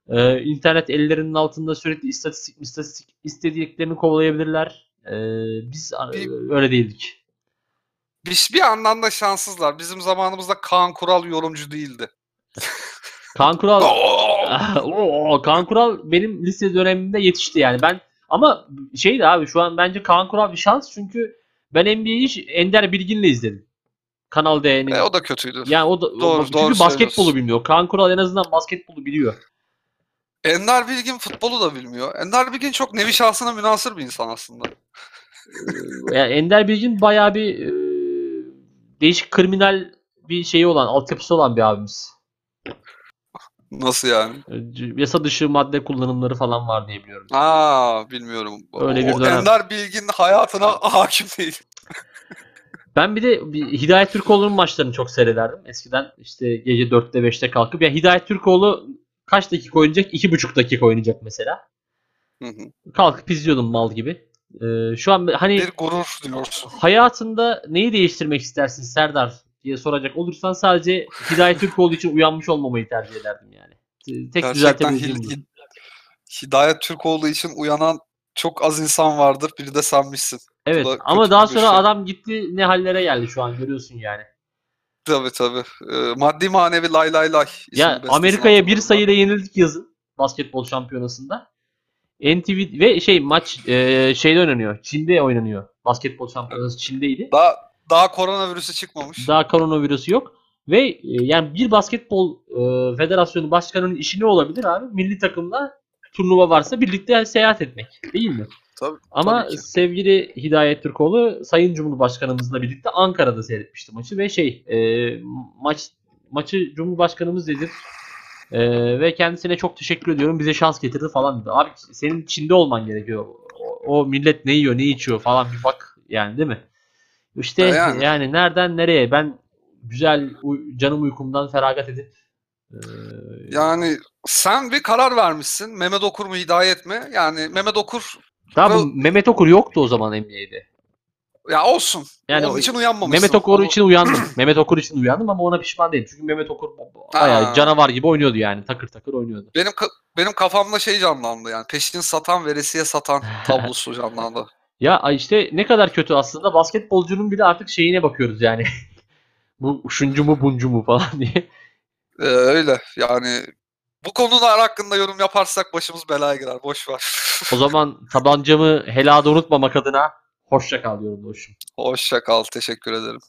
E, internet ellerinin altında sürekli istatistik istatistik istediklerini kovalayabilirler. E, biz Bir- öyle değildik. Bir, bir yandan da şanssızlar. Bizim zamanımızda Kaan Kural yorumcu değildi. Kaan Kural *laughs* *laughs* Kaan Kural benim lise dönemimde yetişti yani. Ben ama şeydi abi şu an bence Kaan Kural bir şans çünkü ben NBA'yi Ender Bilgin'le izledim. Kanal D'nin. E, o da kötüydü. Yani o da Doğru, çünkü doğru basketbolu bilmiyor. Kaan Kural en azından basketbolu biliyor. Ender Bilgin futbolu da bilmiyor. Ender Bilgin çok nevi şahsına münasır bir insan aslında. *laughs* Yani Ender Bilgin bayağı bir e, değişik kriminal bir şeyi olan, altyapısı olan bir abimiz. Nasıl yani? E, Yasa dışı madde kullanımları falan var diye biliyorum. Aa bilmiyorum. Öyle bir dönem. Ender Bilgin hayatına *laughs* hakim değil. Ben bir de bir Hidayet Türkoğlu'nun maçlarını çok seyrederdim. Eskiden işte gece 4'te 5'te kalkıp. Ya Hidayet Türkoğlu kaç dakika oynayacak? 2,5 dakika oynayacak mesela. Hı hı. Kalkıp izliyordum mal gibi. Ee, şu an hani bir gurur diyorsun. hayatında neyi değiştirmek istersin Serdar diye soracak olursan sadece Hidayet Türkoğlu için uyanmış olmamayı tercih ederdim yani. Tek Gerçekten düzeltebileceğim bu. Hil- Hidayet Türkoğlu için uyanan çok az insan vardır. Biri de senmişsin. Evet ama daha sonra şey. adam gitti ne hallere geldi şu an görüyorsun yani. Tabii tabii. Ee, maddi manevi lay lay lay. Ya Amerika'ya bir sayıyla yenildik yazın basketbol şampiyonasında. NTV ve şey maç e, şeyde oynanıyor. Çin'de oynanıyor. Basketbol şampiyonası Çin'deydi. Daha, daha koronavirüsü çıkmamış. Daha koronavirüsü yok. Ve e, yani bir basketbol e, federasyonu başkanının işi ne olabilir abi? Milli takımla turnuva varsa birlikte seyahat etmek. Değil mi? Tabii, Ama tabii ki. sevgili Hidayet Türkoğlu Sayın Cumhurbaşkanımızla birlikte Ankara'da seyretmişti maçı ve şey e, maç maçı Cumhurbaşkanımız dedi E, ve kendisine çok teşekkür ediyorum bize şans getirdi falan dedi. Abi senin Çin'de olman gerekiyor. O, o millet ne yiyor ne içiyor falan bir bak yani değil mi? İşte Ya yani. yani. nereden nereye ben güzel canım uykumdan feragat edip e, Yani sen bir karar vermişsin. Mehmet Okur mu Hidayet mi? Yani Mehmet Okur Bu- Mehmet Okur yoktu o zaman NBA'de. Ya olsun. Yani Onun o- için uyanmamışsın. Mehmet Okur Onu- için uyandım. *clears throat* Mehmet Okur için uyandım ama ona pişman değilim. Çünkü Mehmet Okur bayağı Aa. canavar gibi oynuyordu yani. Takır takır oynuyordu. Benim benim kafamda şey canlandı yani. Peşin satan veresiye satan *laughs* tablosu canlandı. Ya işte ne kadar kötü aslında basketbolcunun bile artık şeyine bakıyoruz yani. *laughs* bu şuncu mu buncu mu falan *laughs* diye. Ee, öyle yani bu konular hakkında yorum yaparsak başımız belaya girer. Boş ver. *laughs* O zaman tabancamı helada unutmamak adına hoşça kal diyorum Doğuş'um. Hoşça kal. Teşekkür ederim.